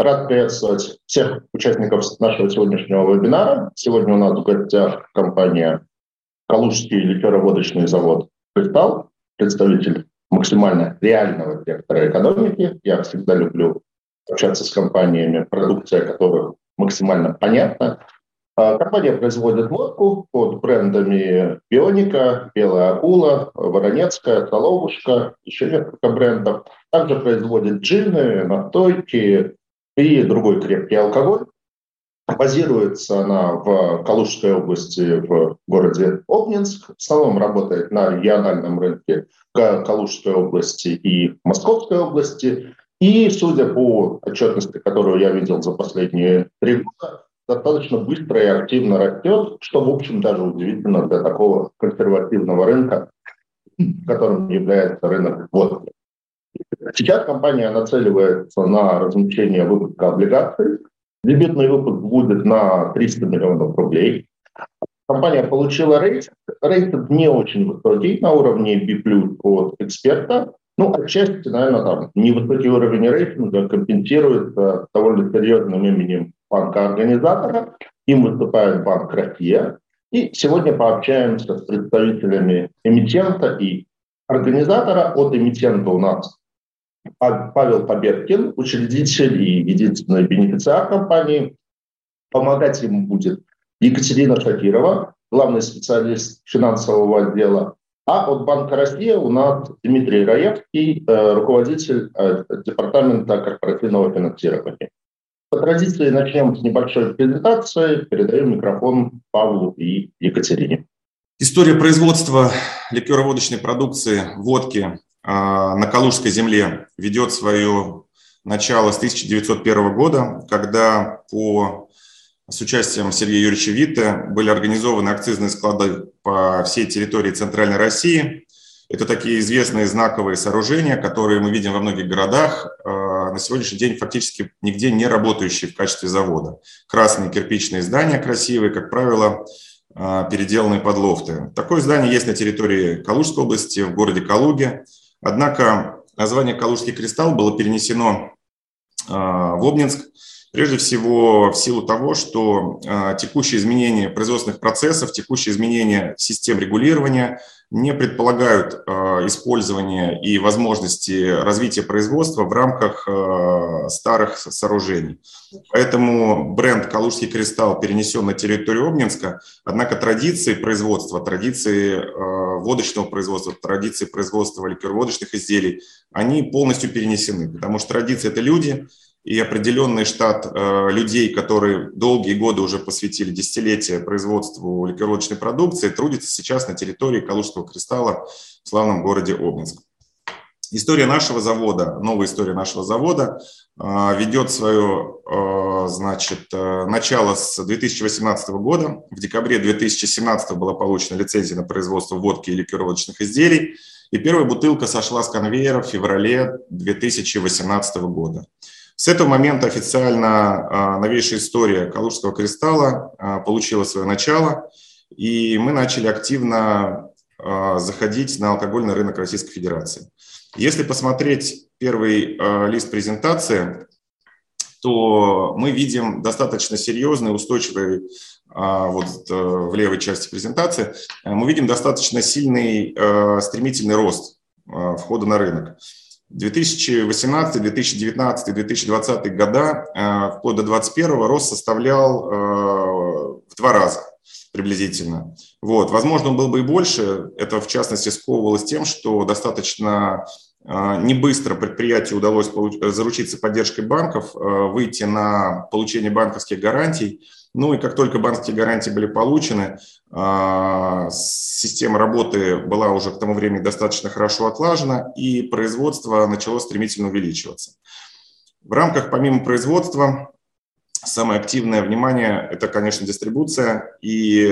Рад приветствовать всех участников нашего сегодняшнего вебинара. Сегодня у нас в гостях компания Калужский ликероводочный завод «Кристалл», представитель максимально реального сектора экономики. Я всегда люблю общаться с компаниями, продукция которых максимально понятна. А, компания производит водку под брендами Бионика, Белая акула, Воронецкая, Соловушка, еще несколько брендов. Также производит джины, настойки и другой крепкий алкоголь. Базируется она в Калужской области, в городе Обнинск. В основном работает на региональном рынке Калужской области и Московской области. И, судя по отчетности, которую я видел за последние три года, достаточно быстро и активно растет, что, в общем, даже удивительно для такого консервативного рынка, которым является рынок водки. Сейчас компания нацеливается на размещение выпуска облигаций. Дебютный выпуск будет на 300 миллионов рублей. Компания получила рейтинг. Рейтинг не очень высокий, на уровне B+, от эксперта. Ну, отчасти, наверное, там невысокий уровень рейтинга компенсируется довольно серьезным именем банка-организатора. Им выступает Банк Россия. И сегодня пообщаемся с представителями эмитента и организатора. От эмитента у нас Павел Победкин, учредитель и единственный бенефициар компании. Помогать ему будет Екатерина Шакирова, главный специалист финансового отдела. А от Банка России у нас Дмитрий Раевский, э, руководитель э, департамента корпоративного финансирования. По традиции начнем с небольшой презентации. Передаю микрофон Павлу и Екатерине. История производства ликероводочной продукции, водки на Калужской земле ведет свое начало с 1901 года, когда по, с участием Сергея Юрьевича Витте были организованы акцизные склады по всей территории Центральной России. Это такие известные знаковые сооружения, которые мы видим во многих городах, а, на сегодняшний день фактически нигде не работающие в качестве завода. Красные кирпичные здания красивые, как правило, а, переделанные под лофты. Такое здание есть на территории Калужской области, в городе Калуге. Однако название «Калужский кристалл» было перенесено а, в Обнинск, прежде всего в силу того, что а, текущие изменения производственных процессов, текущие изменения систем регулирования – не предполагают э, использование и возможности развития производства в рамках э, старых сооружений. Поэтому бренд «Калужский кристалл» перенесен на территорию Обнинска, однако традиции производства, традиции э, водочного производства, традиции производства ликероводочных изделий, они полностью перенесены, потому что традиции – это люди, и определенный штат э, людей, которые долгие годы уже посвятили десятилетия производству ликероводочной продукции, трудится сейчас на территории Калужского кристалла в славном городе Обнинск. История нашего завода, новая история нашего завода э, ведет свое э, значит, начало с 2018 года. В декабре 2017 была получена лицензия на производство водки и ликероводочных изделий. И первая бутылка сошла с конвейера в феврале 2018 года. С этого момента официально а, новейшая история Калужского кристалла а, получила свое начало, и мы начали активно а, заходить на алкогольный рынок Российской Федерации. Если посмотреть первый лист презентации, то мы видим достаточно серьезный, устойчивый, вот э, в левой части презентации, мы видим достаточно сильный стремительный рост входа на рынок. 2018, 2019, 2020 года, э, вплоть до 2021 рост составлял э, в два раза приблизительно. Вот. Возможно, он был бы и больше. Это, в частности, сковывалось тем, что достаточно э, не быстро предприятию удалось заручиться поддержкой банков, выйти на получение банковских гарантий – ну и как только банковские гарантии были получены, а, система работы была уже к тому времени достаточно хорошо отлажена, и производство начало стремительно увеличиваться. В рамках, помимо производства, самое активное внимание – это, конечно, дистрибуция, и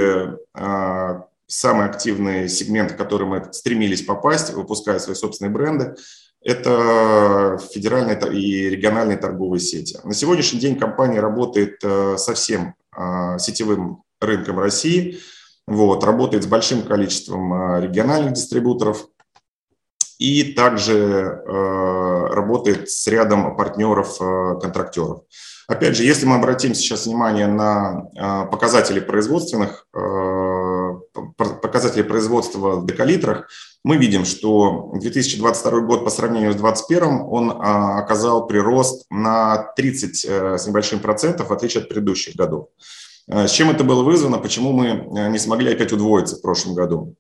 а, самый активный сегмент, в который мы стремились попасть, выпуская свои собственные бренды, это федеральные и региональные торговые сети. На сегодняшний день компания работает э, со всем сетевым рынком России, вот, работает с большим количеством а, региональных дистрибуторов. и также работает с рядом партнеров-контрактеров. Опять же, если мы обратим сейчас внимание на показатели производственных, показатели производства в декалитрах, мы видим, что 2022 год по сравнению с 2021 он оказал прирост на 30 с небольшим процентов, в отличие от предыдущих годов. С чем это было вызвано, почему мы не смогли опять удвоиться в прошлом году?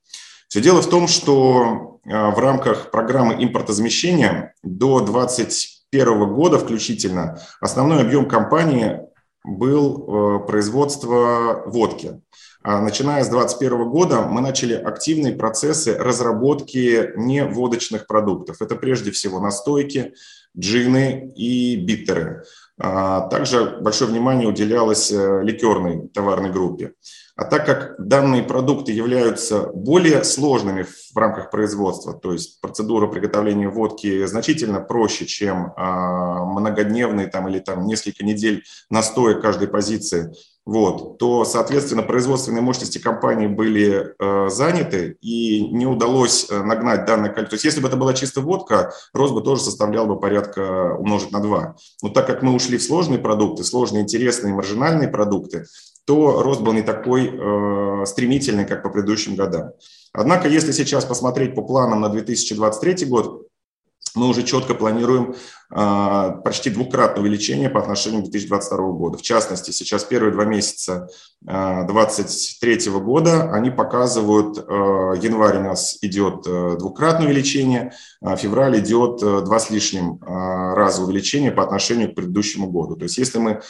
Все дело в том, что в рамках программы импортозамещения до 2021 года включительно основной объем компании был производство водки. А начиная с 2021 года мы начали активные процессы разработки неводочных продуктов. Это прежде всего настойки, джины и биттеры. А также большое внимание уделялось э, ликерной товарной группе. А так как данные продукты являются более сложными в рамках производства, то есть процедура приготовления водки значительно проще, чем а, многодневный там, или там, несколько недель настоя каждой позиции, вот, то, соответственно, производственные мощности компании были э, заняты и не удалось э, нагнать данное количество. То есть если бы это была чистая водка, рост бы тоже составлял бы порядка умножить на 2. Но так как мы ушли в сложные продукты, сложные, интересные, маржинальные продукты, то рост был не такой э, стремительный, как по предыдущим годам. Однако, если сейчас посмотреть по планам на 2023 год, мы уже четко планируем э, почти двукратное увеличение по отношению к 2022 году. В частности, сейчас первые два месяца 2023 э, года, они показывают, э, январь у нас идет двукратное увеличение, а февраль идет два с лишним раза увеличение по отношению к предыдущему году. То есть если мы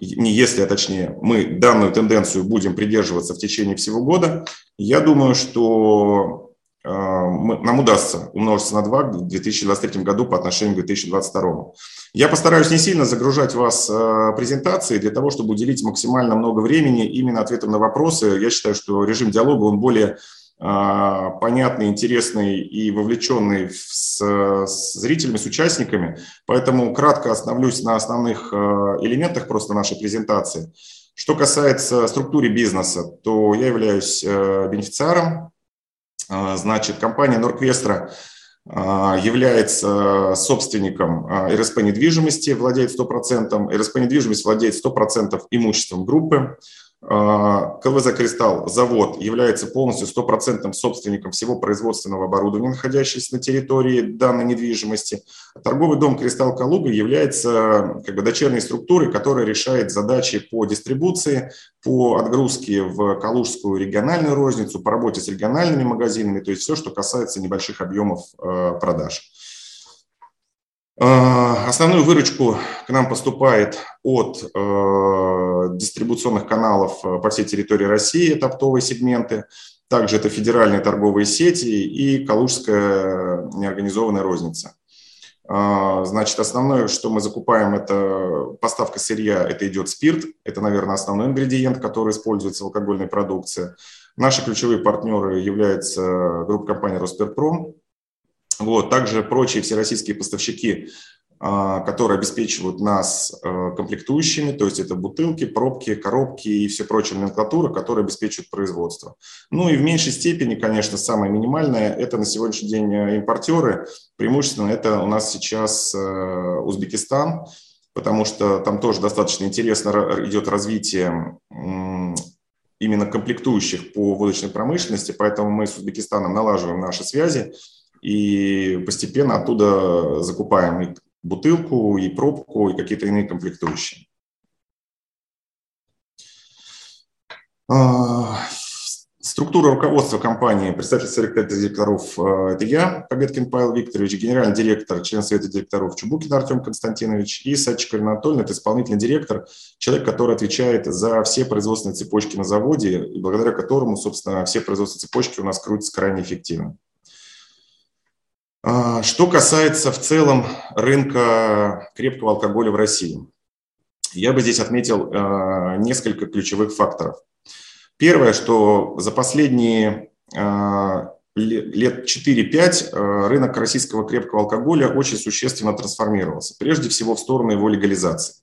не если, а точнее, мы данную тенденцию будем придерживаться в течение всего года, я думаю, что э, нам удастся умножиться на 2 в 2023 году по отношению к 2022. Я постараюсь не сильно загружать вас э, презентацией для того, чтобы уделить максимально много времени именно ответам на вопросы. Я считаю, что режим диалога, он более а, понятный, интересный и вовлеченный с, с зрителями, с участниками. Поэтому кратко остановлюсь на основных элементах просто нашей презентации. Что касается структуры бизнеса, то я являюсь бенефициаром. Значит, компания Норквестра является собственником РСП недвижимости, владеет 100%. РСП недвижимость владеет 100% имуществом группы. А, КВЗ «Кристалл» завод является полностью стопроцентным собственником всего производственного оборудования, находящегося на территории данной недвижимости. Торговый дом «Кристалл Калуга» является как бы, дочерней структурой, которая решает задачи по дистрибуции, по отгрузке в Калужскую региональную розницу, по работе с региональными магазинами, то есть все, что касается небольших объемов а, продаж. А, основную выручку к нам поступает от э, дистрибуционных каналов э, по всей территории России, это оптовые сегменты, также это федеральные торговые сети и калужская неорганизованная розница. А, значит, основное, что мы закупаем, это поставка сырья, это идет спирт, это, наверное, основной ингредиент, который используется в алкогольной продукции. Наши ключевые партнеры являются группа компании «Росперпром», вот. Также прочие всероссийские поставщики, а, которые обеспечивают нас э, комплектующими, то есть это бутылки, пробки, коробки и все прочие номенклатура, которые обеспечивают производство. Ну и в меньшей степени, конечно, самое минимальное, это на сегодняшний день э, импортеры, преимущественно это у нас сейчас э, Узбекистан, потому что там тоже достаточно интересно идет развитие именно комплектующих по водочной промышленности, поэтому мы с Узбекистаном налаживаем наши связи, и постепенно оттуда закупаем и бутылку, и пробку, и какие-то иные комплектующие. А, структура руководства компании, представитель совета директоров э, – это я, Победкин Павел Викторович, генеральный директор, член совета директоров Чубукин Артем Константинович и Садчик Анатольевна – это исполнительный директор, человек, который отвечает за все производственные цепочки на заводе, и благодаря которому, собственно, все производственные цепочки у нас крутятся крайне эффективно. А, что касается в целом рынка крепкого алкоголя в России, я бы здесь отметил а, несколько ключевых факторов. Первое, что за последние а, лет 4-5 рынок российского крепкого алкоголя очень существенно трансформировался, прежде всего в сторону его легализации.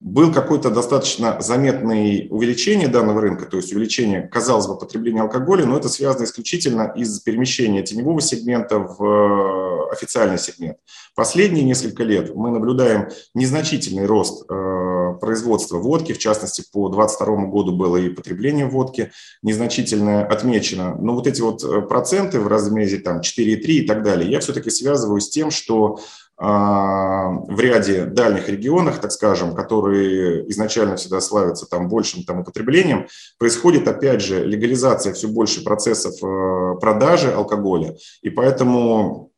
Был какое-то достаточно заметное увеличение данного рынка, то есть увеличение, казалось бы, потребления алкоголя, но это связано исключительно из перемещения теневого сегмента в э, официальный сегмент. Последние несколько лет мы наблюдаем незначительный рост э, производства водки, в частности, по 2022 году было и потребление водки незначительно отмечено. Но вот эти вот э, проценты в размере там 4,3 и так далее, я все-таки связываю с тем, что в ряде дальних регионах, так скажем, которые изначально всегда славятся там большим там, употреблением, происходит, опять же, легализация все больше процессов э, продажи алкоголя, и поэтому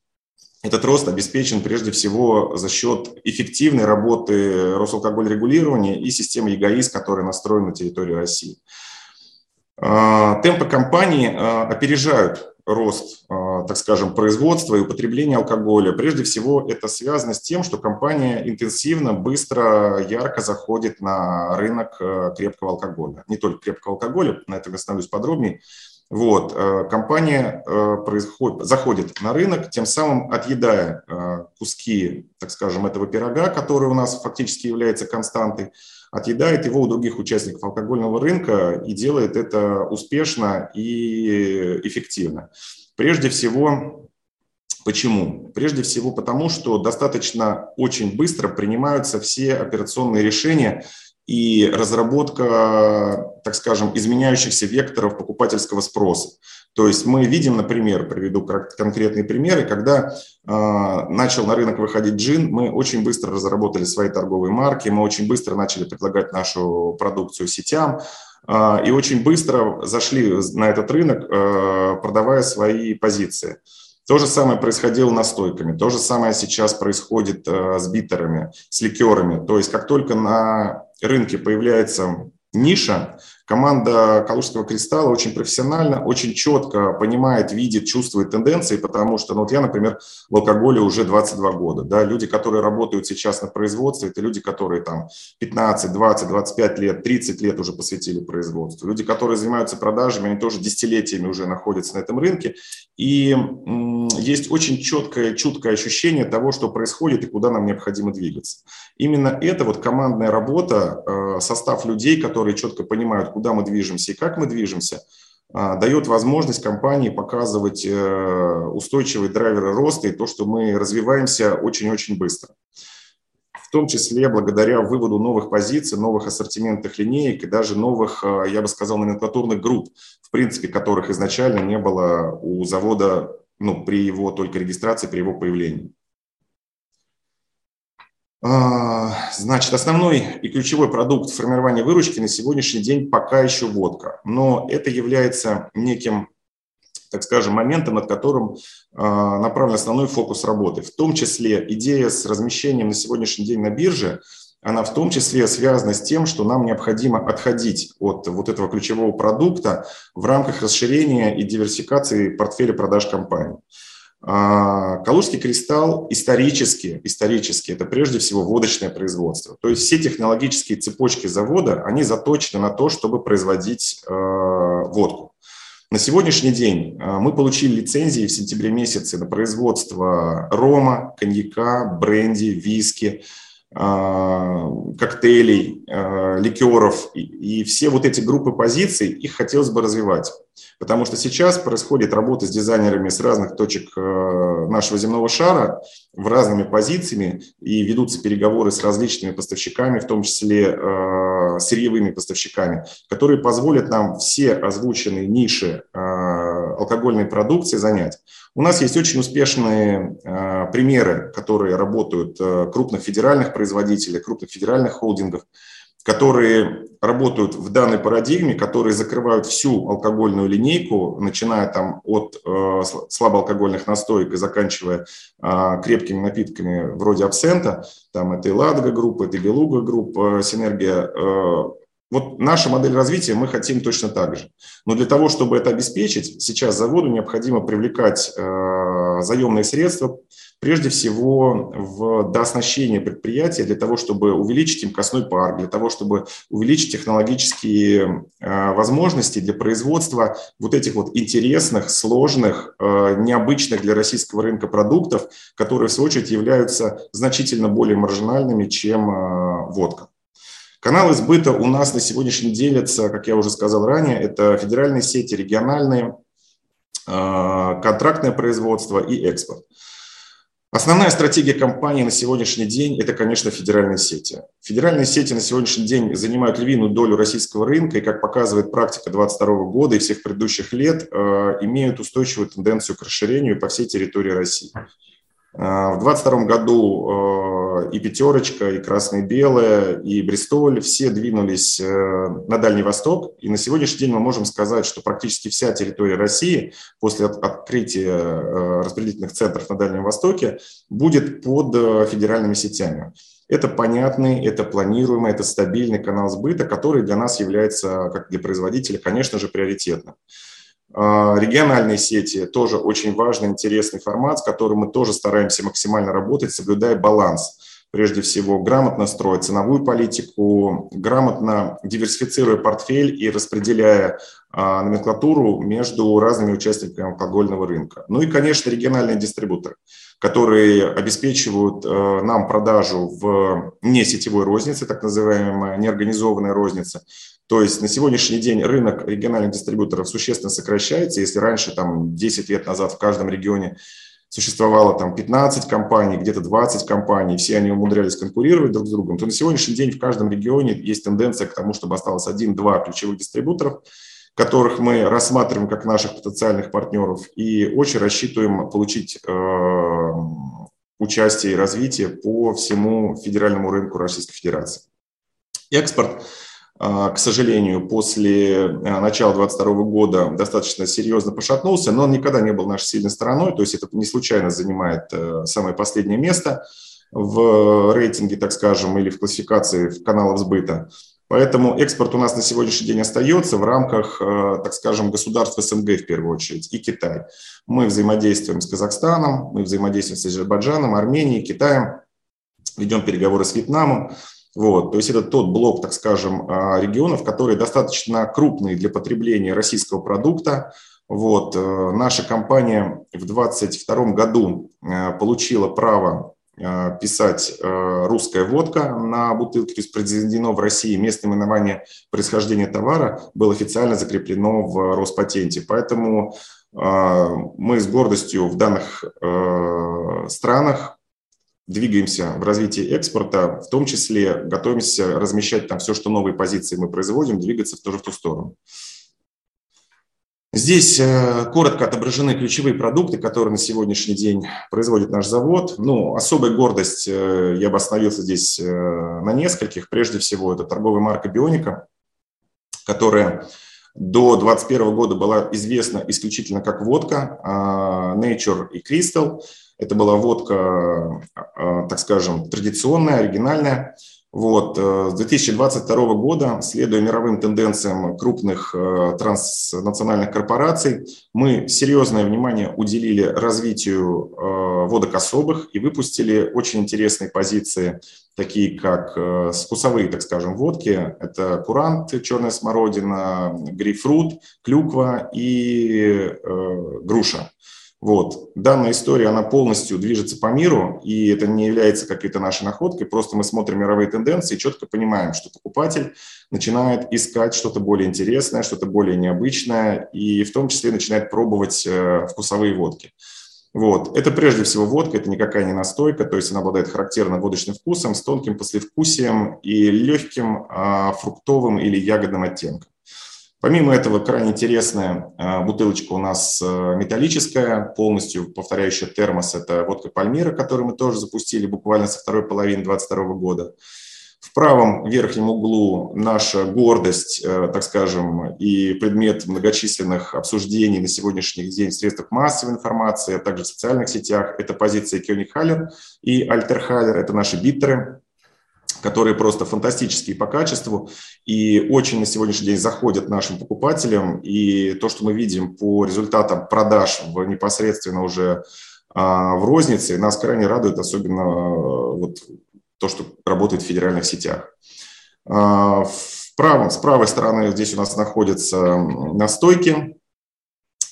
этот рост обеспечен прежде всего за счет эффективной работы Росалкогольрегулирования и системы ЕГАИС, которая настроена на территории России. А, темпы компании а, опережают рост, а, так скажем, производства и употребления алкоголя. Прежде всего, это связано с тем, что компания интенсивно, быстро, ярко заходит на рынок э, крепкого алкоголя. Не только крепкого алкоголя, на этом остановлюсь подробнее. Вот, э, компания э, происходит, заходит на рынок, тем самым отъедая куски, так скажем, этого пирога, который у нас фактически является константой, отъедает его у других участников алкогольного рынка и делает это успешно и эффективно. Прежде всего, Почему? Прежде всего потому, что достаточно очень быстро принимаются все операционные решения и разработка, так скажем, изменяющихся векторов покупательского спроса. То есть мы видим, например, приведу конкретные примеры, когда э, начал на рынок выходить джин, мы очень быстро разработали свои торговые марки, мы очень быстро начали предлагать нашу продукцию сетям, э, и очень быстро зашли на этот рынок, э, продавая свои позиции. То же самое происходило настойками, то же самое сейчас происходит э, с битерами, с ликерами. То есть как только на рынке появляется ниша, команда Калужского кристалла очень профессионально, очень четко понимает, видит, чувствует тенденции, потому что, ну вот я, например, в алкоголе уже 22 года, да, люди, которые работают сейчас на производстве, это люди, которые там 15, 20, 25 лет, 30 лет уже посвятили производству. Люди, которые занимаются продажами, они тоже десятилетиями уже находятся на этом рынке, и есть очень четкое, чуткое ощущение того, что происходит и куда нам необходимо двигаться. Именно это вот командная работа, э, состав людей, которые четко понимают, куда мы движемся и как мы движемся, а, дает возможность компании показывать э, устойчивые драйверы роста и то, что мы развиваемся очень-очень быстро. В том числе благодаря выводу новых позиций, новых ассортиментных линеек и даже новых, э, я бы сказал, номенклатурных групп, в принципе, которых изначально не было у завода ну, при его только регистрации, при его появлении. А, значит, основной и ключевой продукт формирования выручки на сегодняшний день пока еще водка, но это является неким, так скажем, моментом, над которым а, направлен основной фокус работы. В том числе идея с размещением на сегодняшний день на бирже, она в том числе связана с тем, что нам необходимо отходить от вот этого ключевого продукта в рамках расширения и диверсификации портфеля продаж компании. А, Калужский кристалл исторически, исторически это прежде всего водочное производство. То есть все технологические цепочки завода, они заточены на то, чтобы производить э, водку. На сегодняшний день э, мы получили лицензии в сентябре месяце на производство рома, коньяка, бренди, виски, коктейлей, ликеров. И все вот эти группы позиций, их хотелось бы развивать. Потому что сейчас происходит работа с дизайнерами с разных точек э, нашего земного шара, в разными позициями, и ведутся переговоры с различными поставщиками, в том числе сырьевыми поставщиками, которые позволят нам все озвученные ниши алкогольной продукции занять. У нас есть очень успешные примеры, которые работают крупных федеральных производителей, крупных федеральных холдингов, которые работают в данной парадигме, которые закрывают всю алкогольную линейку, начиная там от э, слабоалкогольных настоек и заканчивая э, крепкими напитками вроде абсента, там это и Ладога группа, это и Белуга группа, Синергия. Э, вот наша модель развития мы хотим точно так же. Но для того, чтобы это обеспечить, сейчас заводу необходимо привлекать э, заемные средства, прежде всего в дооснащение предприятия для того, чтобы увеличить имкостной парк, для того, чтобы увеличить технологические э, возможности для производства вот этих вот интересных, сложных, э, необычных для российского рынка продуктов, которые, в свою очередь, являются значительно более маржинальными, чем э, водка. Каналы сбыта у нас на сегодняшний день делятся, как я уже сказал ранее, это федеральные сети, региональные, а, контрактное производство и экспорт. Основная стратегия компании на сегодняшний день – это, конечно, федеральные сети. Федеральные сети на сегодняшний день занимают львиную долю российского рынка, и, как показывает практика 2022 года и всех предыдущих лет, э, имеют устойчивую тенденцию к расширению по всей территории России. Э, в 2022 году э, и «Пятерочка», и «Красное и белое», и «Бристоль» все двинулись э, на Дальний Восток. И на сегодняшний день мы можем сказать, что практически вся территория России после открытия распределительных центров на Дальнем Востоке будет под федеральными сетями. Это понятный, это планируемый, это стабильный канал сбыта, который для нас является, как для производителя, конечно же, приоритетным. А, региональные сети тоже очень важный, интересный формат, с которым мы тоже стараемся максимально работать, соблюдая баланс. Прежде всего, грамотно строить ценовую политику, грамотно диверсифицируя портфель и распределяя а, номенклатуру между разными участниками алкогольного рынка. Ну и, конечно, региональные дистрибуторы, которые обеспечивают а, нам продажу в несетевой рознице, так называемая неорганизованная розница, то есть на сегодняшний день рынок региональных дистрибьюторов существенно сокращается. Если раньше, там, 10 лет назад в каждом регионе существовало там 15 компаний, где-то 20 компаний, все они умудрялись конкурировать друг с другом, то на сегодняшний день в каждом регионе есть тенденция к тому, чтобы осталось один-два ключевых дистрибьюторов, которых мы рассматриваем как наших потенциальных партнеров и очень рассчитываем получить э, участие и развитие по всему федеральному рынку Российской Федерации. Экспорт – а, к сожалению, после а, начала 2022 года достаточно серьезно пошатнулся, но он никогда не был нашей сильной стороной, то есть это не случайно занимает э, самое последнее место в рейтинге, так скажем, или в классификации каналов сбыта. Поэтому экспорт у нас на сегодняшний день остается в рамках, э, так скажем, государств СНГ в первую очередь и Китай. Мы взаимодействуем с Казахстаном, мы взаимодействуем с Азербайджаном, Арменией, Китаем, ведем переговоры с Вьетнамом. Вот, то есть это тот блок, так скажем, а, регионов, которые достаточно крупные для потребления российского продукта. Вот, э, наша компания в 2022 году э, получила право э, писать русская водка на бутылке, то есть произведено в России местное именование происхождения товара было официально закреплено в Роспатенте. Поэтому мы с гордостью в данных странах двигаемся в развитии экспорта, в том числе готовимся размещать там все, что новые позиции мы производим, двигаться тоже в ту сторону. Здесь э, коротко отображены ключевые продукты, которые на сегодняшний день производит наш завод. Ну, особая гордость, э, я бы остановился здесь э, на нескольких. Прежде всего, это торговая марка «Бионика», которая до 2021 года была известна исключительно как водка, а, Nature и Crystal – это была водка, а, так скажем, традиционная, оригинальная. Вот. Э, с 2022 года, следуя мировым тенденциям крупных э, транснациональных корпораций, мы серьезное внимание уделили развитию э, водок особых и выпустили очень интересные позиции, такие как вкусовые, так скажем, водки. Это курант, черная смородина, грейпфрут, клюква и груша. Вот. Данная история, она полностью движется по миру, и это не является какой-то нашей находкой, просто мы смотрим мировые тенденции и четко понимаем, что покупатель начинает искать что-то более интересное, что-то более необычное, и в том числе начинает пробовать э, вкусовые водки. Вот. Это прежде всего водка, это никакая не настойка, то есть она обладает характерным водочным вкусом с тонким послевкусием и легким а, фруктовым или ягодным оттенком. Помимо этого, крайне интересная а, бутылочка у нас а, металлическая, полностью повторяющая термос. Это водка Пальмира, которую мы тоже запустили буквально со второй половины 2022 года. В правом верхнем углу наша гордость, э, так скажем, и предмет многочисленных обсуждений на сегодняшний день в средствах массовой информации, а также в социальных сетях. Это позиция Кёник Халлер и Альтер Халлер. Это наши биттеры, которые просто фантастические по качеству и очень на сегодняшний день заходят нашим покупателям. И то, что мы видим по результатам продаж в непосредственно уже а, в рознице, нас крайне радует, особенно а, вот то, что работает в федеральных сетях. А, в правом, с правой стороны здесь у нас находятся настойки.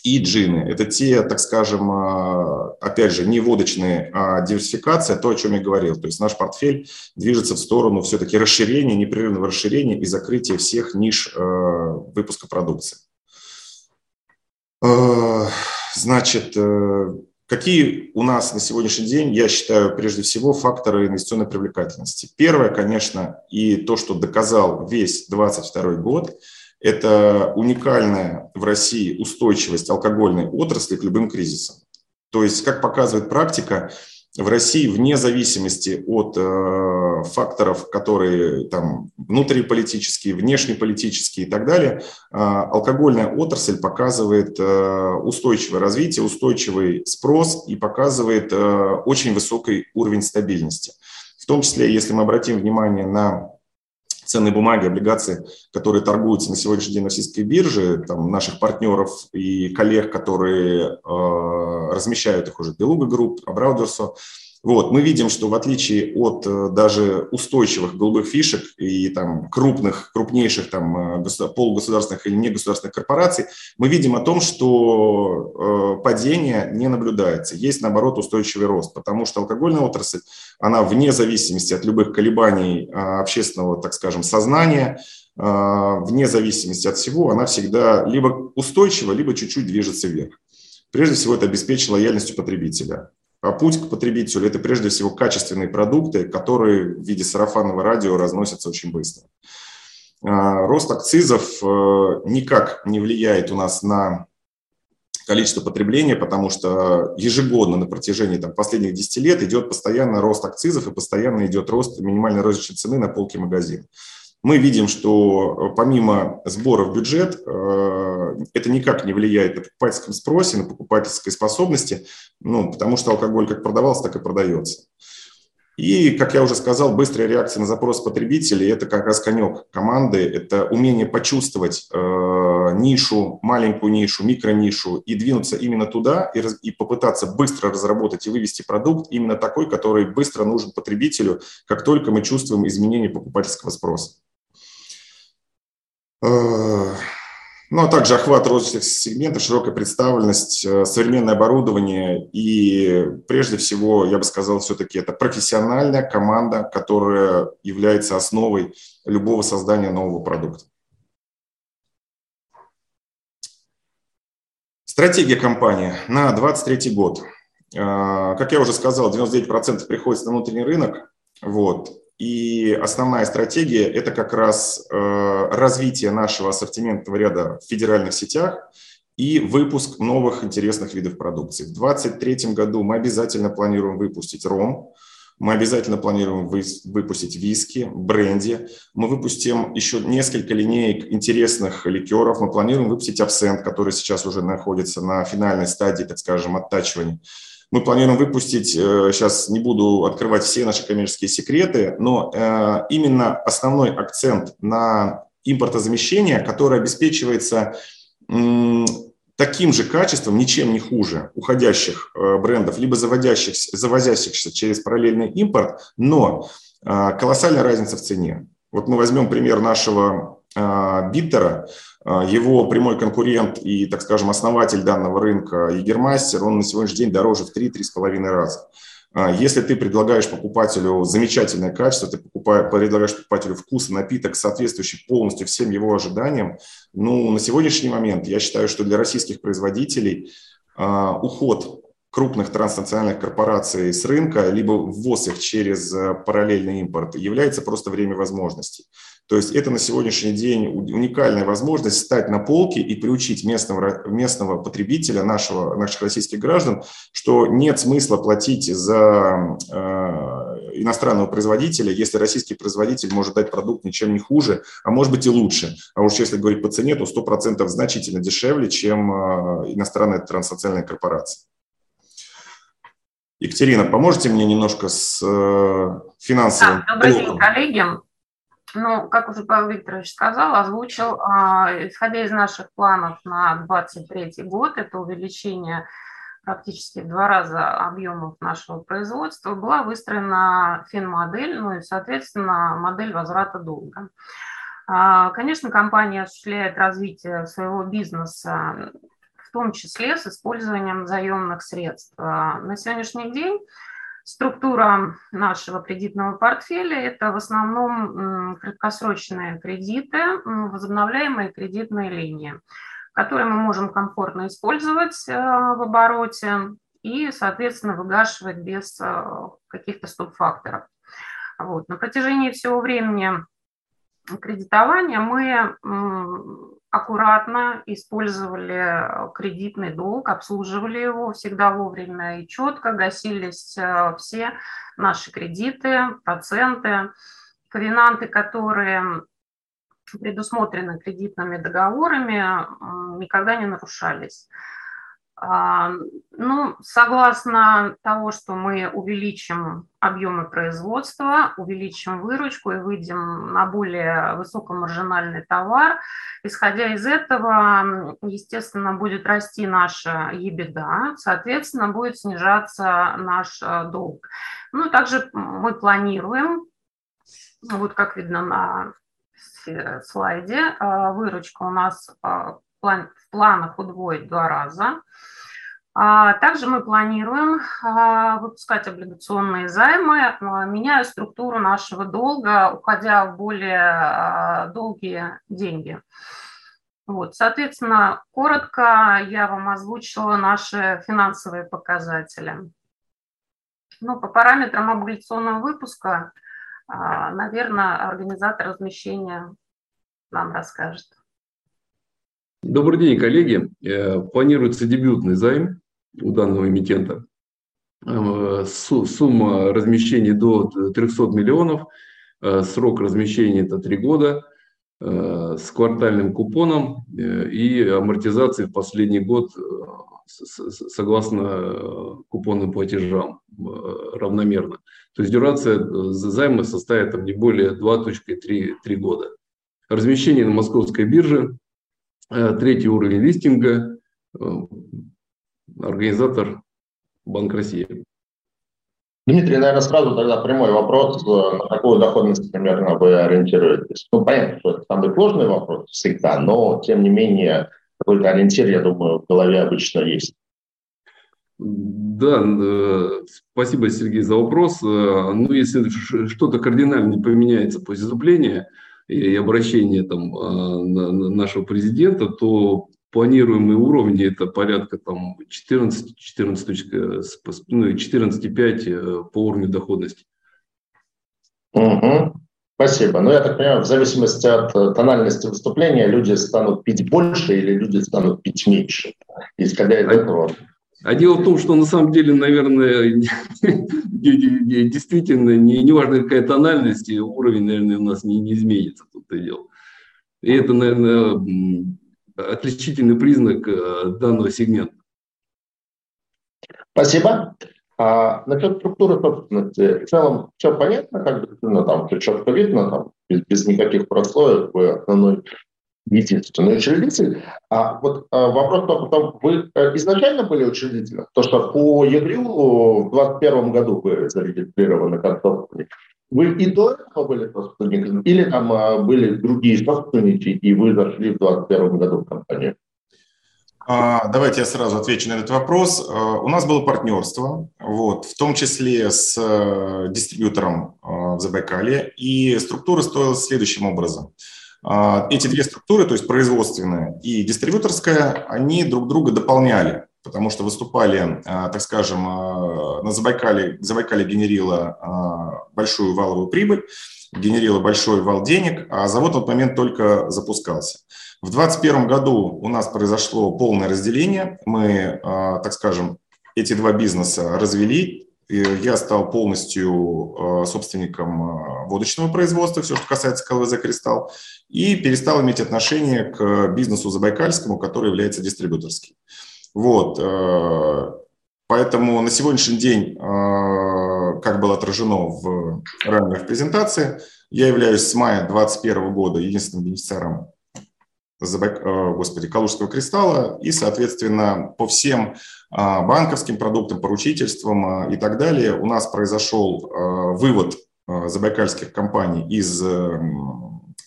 И джины. Это те, так скажем, а, опять же, не водочные, а диверсификация, то, о чем я говорил. То есть наш портфель движется в сторону все-таки расширения, непрерывного расширения и закрытия всех ниш а, выпуска продукции. А, значит, э, какие у нас на сегодняшний день, я считаю, прежде всего, факторы инвестиционной привлекательности? Первое, конечно, и то, что доказал весь 2022 год – это уникальная в России устойчивость алкогольной отрасли к любым кризисам. То есть, как показывает практика, в России вне зависимости от э, факторов, которые там внутриполитические, внешнеполитические и так далее, э, алкогольная отрасль показывает э, устойчивое развитие, устойчивый спрос и показывает э, очень высокий уровень стабильности. В том числе, если мы обратим внимание на ценные бумаги, облигации, которые торгуются на сегодняшний день на российской бирже, там, наших партнеров и коллег, которые э, размещают их уже, Белуга Групп, Абрау-Дюрсо, вот, мы видим, что в отличие от э, даже устойчивых голубых фишек и там крупных, крупнейших там э, полугосударственных или негосударственных корпораций, мы видим о том, что э, падение не наблюдается. Есть, наоборот, устойчивый рост, потому что алкогольная отрасль, она вне зависимости от любых колебаний общественного, так скажем, сознания, вне зависимости от всего, она всегда либо устойчива, либо чуть-чуть движется вверх. Прежде всего, это обеспечит лояльностью потребителя. А путь к потребителю – это прежде всего качественные продукты, которые в виде сарафанного радио разносятся очень быстро. А, рост акцизов э, никак не влияет у нас на количество потребления, потому что ежегодно на протяжении там, последних 10 лет идет постоянно рост акцизов и постоянно идет рост минимальной розничной цены на полке магазина мы видим, что э, помимо сбора в бюджет, э, это никак не влияет на покупательском спросе, на покупательской способности, ну, потому что алкоголь как продавался, так и продается. И, как я уже сказал, быстрая реакция на запрос потребителей – это как раз конек команды, это умение почувствовать э, нишу, маленькую нишу, микронишу и двинуться именно туда и, и попытаться быстро разработать и вывести продукт именно такой, который быстро нужен потребителю, как только мы чувствуем изменение покупательского спроса. Э, ну, а также охват розничных сегментов, широкая представленность, э, современное оборудование и, прежде всего, я бы сказал, все-таки это профессиональная команда, которая является основой любого создания нового продукта. Стратегия компании на 2023 год. Э, как я уже сказал, 99% приходится на внутренний рынок. Вот. И основная стратегия – это как раз э, развитие нашего ассортиментного ряда в федеральных сетях и выпуск новых интересных видов продукции. В 2023 году мы обязательно планируем выпустить ром, мы обязательно планируем выпустить виски, бренди. Мы выпустим еще несколько линеек интересных ликеров. Мы планируем выпустить абсент, который сейчас уже находится на финальной стадии, так скажем, оттачивания. Мы планируем выпустить, сейчас э, не буду открывать все наши коммерческие секреты, но э, именно основной акцент на импортозамещение, которое обеспечивается таким же качеством, ничем не хуже уходящих э, брендов, либо заводящихся, завозящихся через параллельный импорт, но колоссальная разница в цене. Вот мы возьмем пример нашего биттера, а, его прямой конкурент и, так скажем, основатель данного рынка Егермастер, он на сегодняшний день дороже в 3-3,5 раза. А, если ты предлагаешь покупателю замечательное качество, ты предлагаешь покупателю вкус и напиток, соответствующий полностью всем его ожиданиям, ну, на сегодняшний момент я считаю, что для российских производителей уход крупных транснациональных корпораций с рынка, либо ввоз их через параллельный импорт является просто время возможностей. То есть это на сегодняшний день уникальная возможность стать на полке и приучить местного, местного потребителя, нашего, наших российских граждан, что нет смысла платить за э, иностранного производителя, если российский производитель может дать продукт ничем не хуже, а может быть и лучше. А уж если говорить по цене, то 100% значительно дешевле, чем э, иностранная транснациональная корпорация. Екатерина, поможете мне немножко с э, финансовым? Да, добрый день, коллеги. Ну, как уже Павел Викторович сказал, озвучил, а, исходя из наших планов на 2023 год, это увеличение практически в два раза объемов нашего производства, была выстроена финмодель, ну и, соответственно, модель возврата долга. А, конечно, компания осуществляет развитие своего бизнеса том числе с использованием заемных средств. На сегодняшний день структура нашего кредитного портфеля – это в основном краткосрочные кредиты, возобновляемые кредитные линии, которые мы можем комфортно использовать в обороте и, соответственно, выгашивать без каких-то стоп-факторов. Вот. На протяжении всего времени кредитования мы аккуратно использовали кредитный долг, обслуживали его всегда вовремя и четко, гасились э, все наши кредиты, проценты, ковенанты, которые предусмотрены кредитными договорами, никогда не нарушались. А, ну, согласно того, что мы увеличим объемы производства, увеличим выручку и выйдем на более высокомаржинальный товар, исходя из этого, естественно, будет расти наша ебеда, соответственно, будет снижаться наш э, долг. Ну, также мы планируем, вот как видно на слайде, э, выручка у нас э, в планах удвоить два раза. А, также мы планируем а, выпускать облигационные займы, а, меняя структуру нашего долга, уходя в более долгие деньги. Вот, соответственно, коротко я вам озвучила наши финансовые показатели. Ну, по параметрам облигационного выпуска, наверное, организатор размещения нам расскажет. Добрый день, коллеги. Э, планируется дебютный займ у данного эмитента. Э, сумма размещения до 300 миллионов, э, срок размещения это 3 года, с квартальным купоном и амортизацией в последний год согласно купонным платежам равномерно. То есть дюрация займа составит там, не более 2.3 года. Размещение на московской бирже третий уровень листинга, э, организатор Банк России. Дмитрий, наверное, сразу тогда прямой вопрос, э, на какую доходность примерно вы ориентируетесь? Ну, понятно, что это самый сложный вопрос всегда, но, тем не менее, какой-то ориентир, я думаю, в голове обычно есть. Да, спасибо, Сергей, за вопрос. Ну, если что-то кардинально не поменяется после вступления, и обращение там, а, нашего президента, то планируемые уровни это порядка там 14, 14, ну, 14,5 э, по уровню доходности. Угу. Спасибо. Ну, я так понимаю, в зависимости от э, тональности выступления люди станут пить больше или люди станут пить меньше. Исходя из этого. А дело в том, что на самом деле, наверное, действительно, не, не какая тональность, уровень, наверное, у нас не, не изменится, тут-то дело. И это, наверное, отличительный признак э, данного сегмента. Спасибо. А насчет структуры собственности, в целом все понятно, как бы, ну, там все четко видно, там, без, без никаких прослоек, вы основной единственный учредитель. А вот а, вопрос только в том, вы э, изначально были учредителем? То, что по ЕГРЮ в 2021 году вы зарегистрированы как собственник. Вы и до этого были собственником, или там а, были другие собственники, и вы зашли в 2021 году в компанию? А, давайте я сразу отвечу на этот вопрос. У нас было партнерство, вот, в том числе с э, дистрибьютором в Забайкале, и структура стоила следующим образом – эти две структуры, то есть производственная и дистрибьюторская, они друг друга дополняли, потому что выступали, а, так скажем, а, на Забайкале, Забайкале генерила большую валовую прибыль, генерила большой вал денег, а завод в тот момент только запускался. В 2021 году у нас произошло полное разделение. Мы, так скажем, эти два бизнеса развели, я стал полностью э, собственником э, водочного производства, все, что касается КЛВЗ «Кристалл», и перестал иметь отношение к бизнесу забайкальскому, который является дистрибьюторским. Вот. Э, поэтому на сегодняшний день, как было отражено в ранее в презентации, я являюсь с мая 2021 года единственным бенефициаром господи, Калужского кристалла и, соответственно, по всем банковским продуктам, поручительствам а, и так далее у нас произошел а, вывод забайкальских компаний из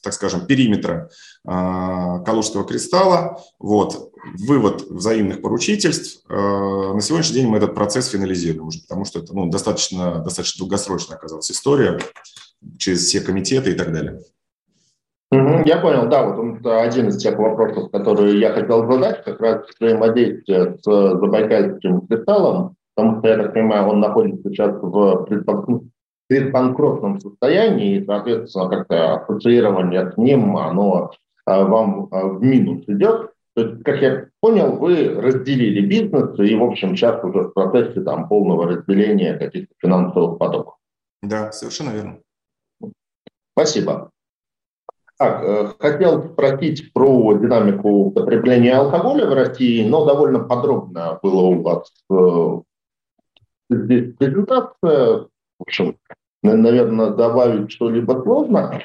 так скажем, периметра Калужского кристалла. Вот. Вывод взаимных поручительств. На сегодняшний день мы этот процесс финализируем уже, потому что это ну, достаточно, достаточно долгосрочная оказалась история через все комитеты и так далее. Я понял, да, вот один из тех вопросов, которые я хотел задать, как раз взаимодействие с Забайкальским кристаллом, потому что, я так понимаю, он находится сейчас в предбанкротном состоянии, и, соответственно, как-то ассоциирование с ним, оно а, вам в минус идет. То есть, как я понял, вы разделили бизнес, и, в общем, сейчас уже в процессе там, полного разделения каких-то финансовых потоков. Да, совершенно верно. Спасибо. Так, э, хотел спросить про динамику потребления алкоголя в России, но довольно подробно было у вас э, здесь презентация. В общем, наверное, добавить что-либо сложно.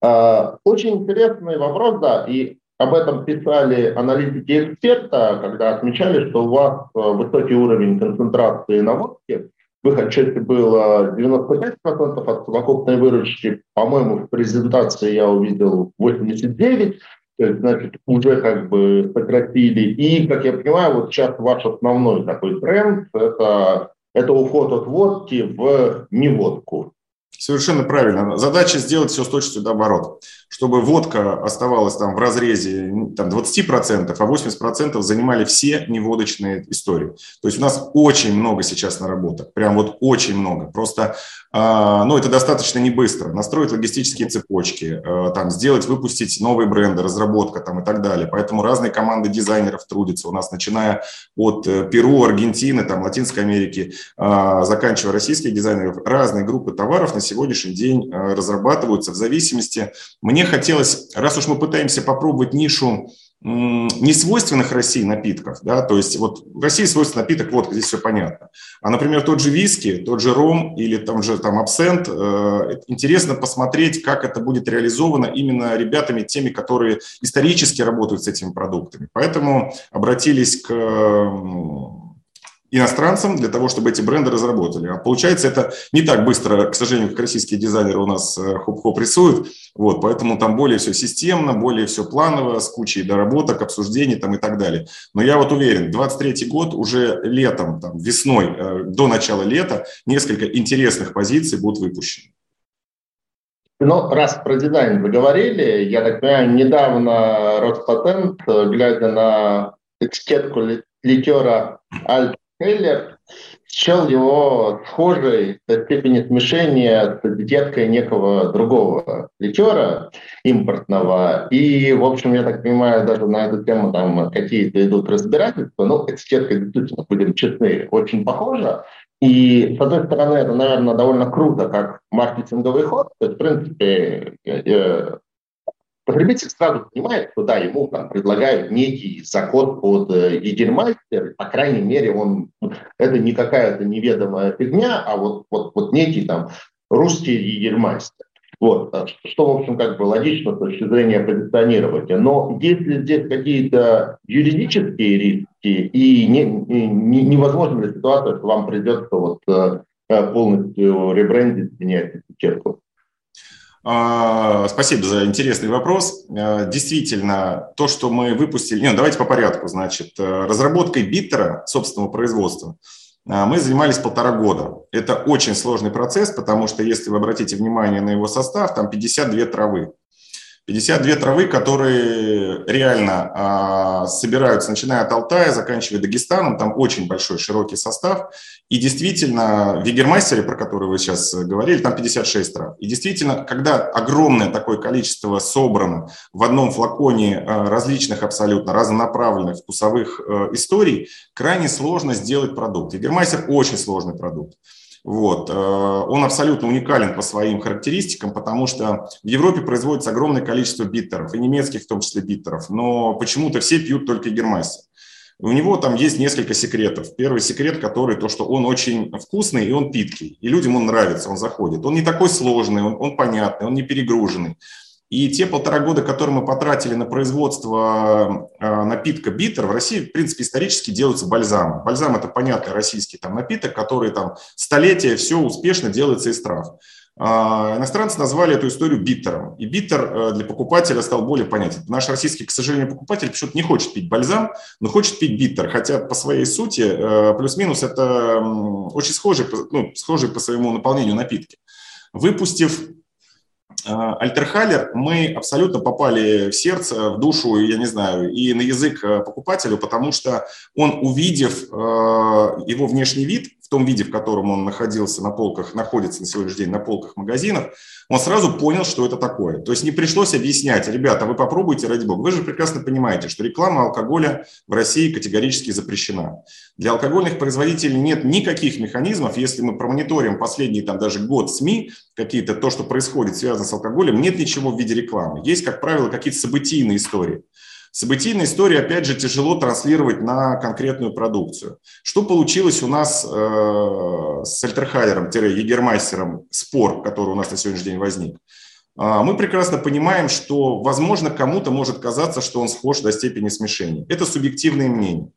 А, очень интересный вопрос, да, и об этом писали аналитики эксперта, когда отмечали, что у вас э, высокий уровень концентрации на водке – Выход части было 95% от совокупной выручки. По-моему, в презентации я увидел 89%. То есть, значит, уже как бы сократили. И, как я понимаю, вот сейчас ваш основной такой тренд – это, это уход от водки в неводку. Совершенно правильно. Задача сделать все с точностью наоборот, чтобы водка оставалась там в разрезе там, 20%, а 80% занимали все неводочные истории. То есть у нас очень много сейчас наработок, прям вот очень много. Просто, ну, это достаточно не быстро. Настроить логистические цепочки, э, там, сделать, выпустить новые бренды, разработка там и так далее. Поэтому разные команды дизайнеров трудятся у нас, начиная от э, Перу, Аргентины, там, Латинской Америки, э, заканчивая российских дизайнеров, разные группы товаров на сегодняшний день э, разрабатываются в зависимости. Мне хотелось, раз уж мы пытаемся попробовать нишу несвойственных России напитков, да, то есть вот в России свойственный напиток, вот здесь все понятно. А, например, тот же виски, тот же ром или там же там абсент, э, интересно посмотреть, как это будет реализовано именно ребятами, теми, которые исторически работают с этими продуктами. Поэтому обратились к иностранцам для того, чтобы эти бренды разработали. А получается, это не так быстро, к сожалению, как российские дизайнеры у нас э, хоп-хоп рисуют. Вот, поэтому там более все системно, более все планово, с кучей доработок, обсуждений там и так далее. Но я вот уверен, 23 год уже летом, там, весной, э, до начала лета несколько интересных позиций будут выпущены. Ну, раз про дизайн вы говорили, я так понимаю, недавно Роспатент, э, глядя на этикетку ликера Альт Хейлер счел его схожей до степени смешения с этикеткой некого другого ликера импортного. И, в общем, я так понимаю, даже на эту тему там какие-то идут разбирательства. Ну, этикетка действительно, будем честны, очень похожа. И, с одной стороны, это, наверное, довольно круто, как маркетинговый ход. То есть, в принципе, Потребитель сразу понимает, что да, ему там предлагают некий заход под э, Егермайстер, по крайней мере, он, это не какая-то неведомая фигня, а вот, вот, вот некий там русский Егермайстер. Вот, что, в общем, как бы логично с точки зрения позиционирования. Но если здесь какие-то юридические риски и не, не, невозможна ли ситуация, что вам придется вот э, полностью ребрендить, менять этикетку? А, спасибо за интересный вопрос. А, действительно, то, что мы выпустили... Нет, давайте по порядку. Значит, э, разработкой биттера собственного производства а, мы занимались полтора года. Это очень сложный процесс, потому что, если вы обратите внимание на его состав, там 52 травы. 52 травы, которые реально а, собираются, начиная от Алтая, заканчивая Дагестаном, там очень большой, широкий состав. И действительно, в Вегермастере, про который вы сейчас говорили, там 56 трав. И действительно, когда огромное такое количество собрано в одном флаконе а, различных абсолютно разнонаправленных вкусовых а, историй, крайне сложно сделать продукт. Вегермастер очень сложный продукт. Вот. Э, он абсолютно уникален по своим характеристикам, потому что в Европе производится огромное количество биттеров, и немецких в том числе биттеров, но почему-то все пьют только Гермайстер. У него там есть несколько секретов. Первый секрет, который то, что он очень вкусный и он питкий. И людям он нравится, он заходит. Он не такой сложный, он, он понятный, он не перегруженный. И те полтора года, которые мы потратили на производство э, напитка битер, в России, в принципе, исторически делаются бальзамы. Бальзам – это понятный российский там, напиток, который там столетия все успешно делается из трав. а, иностранцы назвали эту историю биттером. И биттер э, для покупателя стал более понятен. Наш российский, к сожалению, покупатель почему-то не хочет пить бальзам, но хочет пить биттер. Хотя по своей сути э, плюс-минус это очень схожие, ну, схожие по своему наполнению напитки. Выпустив Альтерхалер, мы абсолютно попали в сердце, в душу, я не знаю, и на язык э, покупателю, потому что он, увидев э, его внешний вид, том виде, в котором он находился на полках, находится на сегодняшний день на полках магазинов, он сразу понял, что это такое. То есть не пришлось объяснять, ребята, вы попробуйте, ради бога. Вы же прекрасно понимаете, что реклама алкоголя в России категорически запрещена. Для алкогольных производителей нет никаких механизмов, если мы промониторим последний там даже год СМИ, какие-то то, что происходит, связано с алкоголем, нет ничего в виде рекламы. Есть, как правило, какие-то событийные истории. Событийные истории, опять же, тяжело транслировать на конкретную продукцию. Что получилось у нас э, с Альтерхайером-Егермайстером, спор, который у нас на сегодняшний день возник? Э, мы прекрасно понимаем, что, возможно, кому-то может казаться, что он схож до степени смешения. Это субъективные мнения.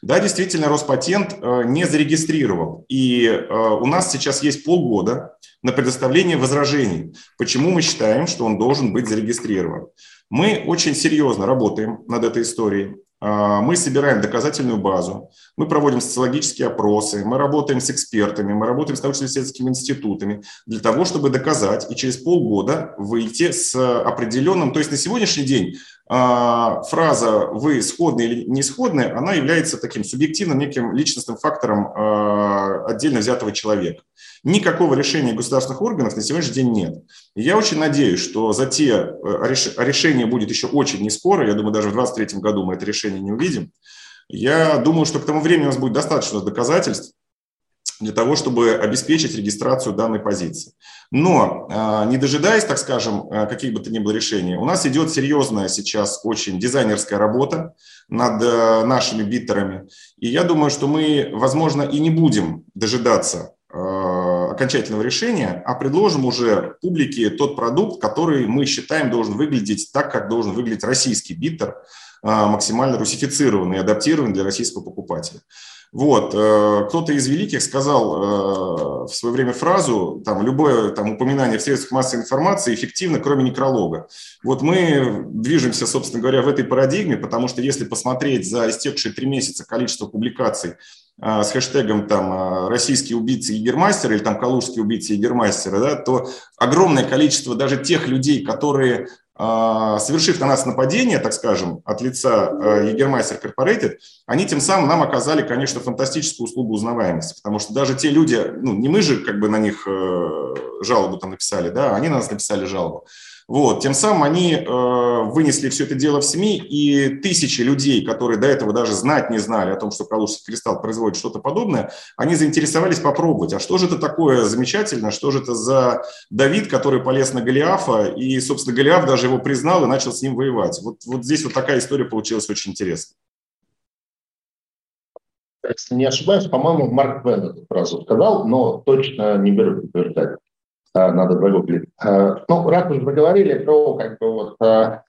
Да, действительно, Роспатент э, не зарегистрировал. И э, у нас сейчас есть полгода на предоставление возражений, почему мы считаем, что он должен быть зарегистрирован. Мы очень серьезно работаем над этой историей. А, мы собираем доказательную базу, мы проводим социологические опросы, мы работаем с экспертами, мы работаем с научно-исследовательскими институтами для того, чтобы доказать и через полгода выйти с определенным, то есть на сегодняшний день фраза «вы сходны или не сходны», она является таким субъективным неким личностным фактором а, отдельно взятого человека. Никакого решения государственных органов на сегодняшний день нет. Я очень надеюсь, что за те э, решение будет еще очень не скоро, я думаю, даже в 2023 году мы это решение не увидим. Я думаю, что к тому времени у нас будет достаточно доказательств, для того, чтобы обеспечить регистрацию данной позиции. Но а, не дожидаясь, так скажем, а, каких бы то ни было решений, у нас идет серьезная сейчас очень дизайнерская работа над а, нашими биттерами. И я думаю, что мы, возможно, и не будем дожидаться окончательного решения, а предложим уже публике тот продукт, который мы считаем должен выглядеть так, как должен выглядеть российский биттер, максимально русифицированный адаптированный для российского покупателя. Вот, э, кто-то из великих сказал э, в свое время фразу, там, любое там, упоминание в средствах массовой информации эффективно, кроме некролога. Вот мы движемся, собственно говоря, в этой парадигме, потому что если посмотреть за истекшие три месяца количество публикаций э, с хэштегом там «российские убийцы Егермастера» или там «калужские убийцы Егермастера», да, то огромное количество даже тех людей, которые совершив на нас нападение, так скажем, от лица Егермайстер Корпорейтед, они тем самым нам оказали, конечно, фантастическую услугу узнаваемости, потому что даже те люди, ну, не мы же как бы на них э, жалобу там написали, да, они на нас написали жалобу. Вот. Тем самым они э, вынесли все это дело в СМИ, и тысячи людей, которые до этого даже знать не знали о том, что Калужский кристалл производит что-то подобное, они заинтересовались попробовать, а что же это такое замечательно, что же это за Давид, который полез на Голиафа, и, собственно, Голиаф даже его признал и начал с ним воевать. Вот, вот здесь вот такая история получилась очень интересная. Если не ошибаюсь, по-моему, Марк Твен эту фразу сказал, но точно не беру подтверждать. А, надо загуглить. А, ну, раз уж вы говорили про как бы вот а,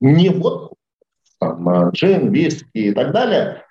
не вот там, джин, виски и так далее,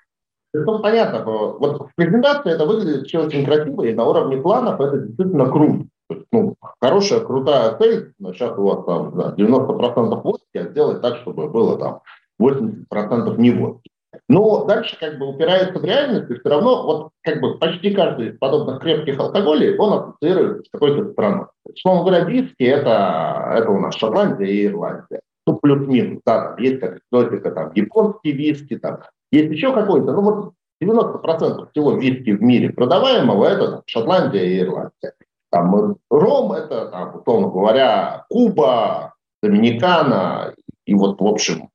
то понятно, вот в презентации это выглядит все очень красиво, и на уровне планов это действительно круто. Ну, хорошая, крутая цель, но сейчас у вас там да, 90% водки, а сделать так, чтобы было там 80% не водки. Но дальше как бы упирается в реальность, и все равно вот как бы почти каждый из подобных крепких алкоголей, он ассоциируется с какой-то страной. Условно говоря, виски это, это у нас Шотландия и Ирландия. Ну, плюс-минус, да, там есть как экзотика, там японские виски, там есть еще какой-то, ну вот 90% всего виски в мире продаваемого это там, Шотландия и Ирландия. Там ром это, там, условно говоря, Куба, Доминикана и вот, в общем,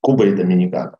Куба и Доминикана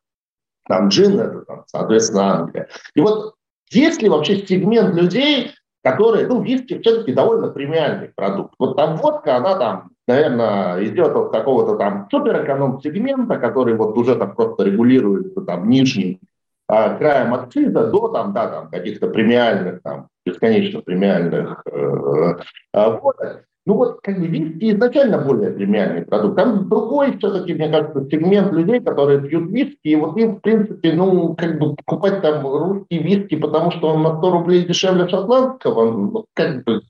там джин это, там, соответственно, Англия. И вот есть ли вообще сегмент людей, которые, ну, виски все-таки довольно премиальный продукт. Вот там водка, она там, наверное, идет от какого-то там суперэконом-сегмента, который вот уже там просто регулируется там нижним а, краем акциза до там, да, там каких-то премиальных, там, бесконечно премиальных э, э, водок. Ну вот как бы виски изначально более премиальный продукт. Там другой все-таки, мне кажется, сегмент людей, которые пьют виски, и вот им, в принципе, ну, как бы покупать там русский виски, потому что он на 100 рублей дешевле шотландского, ну, как бы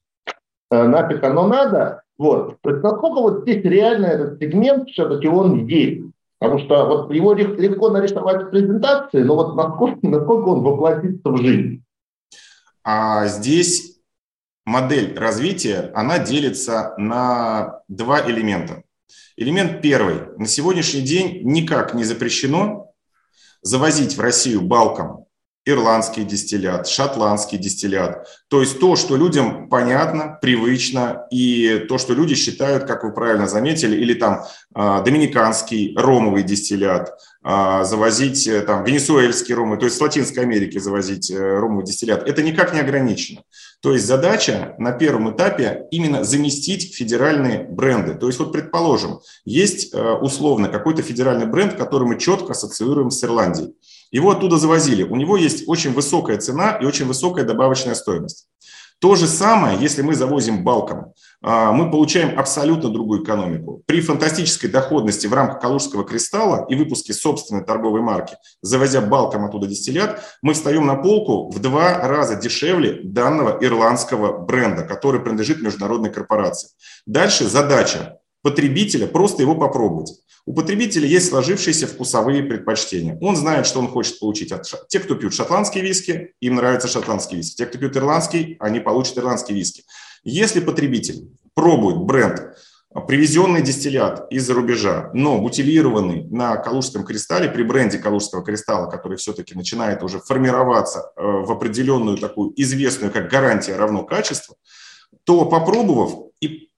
э, нафиг оно надо. Вот. То есть насколько вот здесь реально этот сегмент все-таки он есть. Потому что вот его легко нарисовать в презентации, но вот насколько, насколько он воплотится в жизнь. А здесь модель развития, она делится на два элемента. Элемент первый. На сегодняшний день никак не запрещено завозить в Россию балком ирландский дистиллят, шотландский дистиллят. То есть то, что людям понятно, привычно, и то, что люди считают, как вы правильно заметили, или там а, доминиканский ромовый дистиллят, а, завозить э, там венесуэльский ромовый, то есть с Латинской Америки завозить э, ромовый дистиллят, это никак не ограничено. То есть задача на первом этапе именно заместить федеральные бренды. То есть вот предположим, есть э, условно какой-то федеральный бренд, который мы четко ассоциируем с Ирландией. Его оттуда завозили. У него есть очень высокая цена и очень высокая добавочная стоимость. То же самое, если мы завозим балком, а, мы получаем абсолютно другую экономику. При фантастической доходности в рамках Калужского кристалла и выпуске собственной торговой марки, завозя балком оттуда дистиллят, мы встаем на полку в два раза дешевле данного ирландского бренда, который принадлежит международной корпорации. Дальше задача потребителя просто его попробовать. У потребителя есть сложившиеся вкусовые предпочтения. Он знает, что он хочет получить от те, кто пьют шотландские виски, им нравится шотландский виски. Те, кто пьют ирландский, они получат ирландский виски. Если потребитель пробует бренд, привезенный дистиллят из-за рубежа, но бутилированный на Калужском кристалле, при бренде Калужского кристалла, который все-таки начинает уже формироваться э, в определенную такую известную, как гарантия равно качеству, то попробовав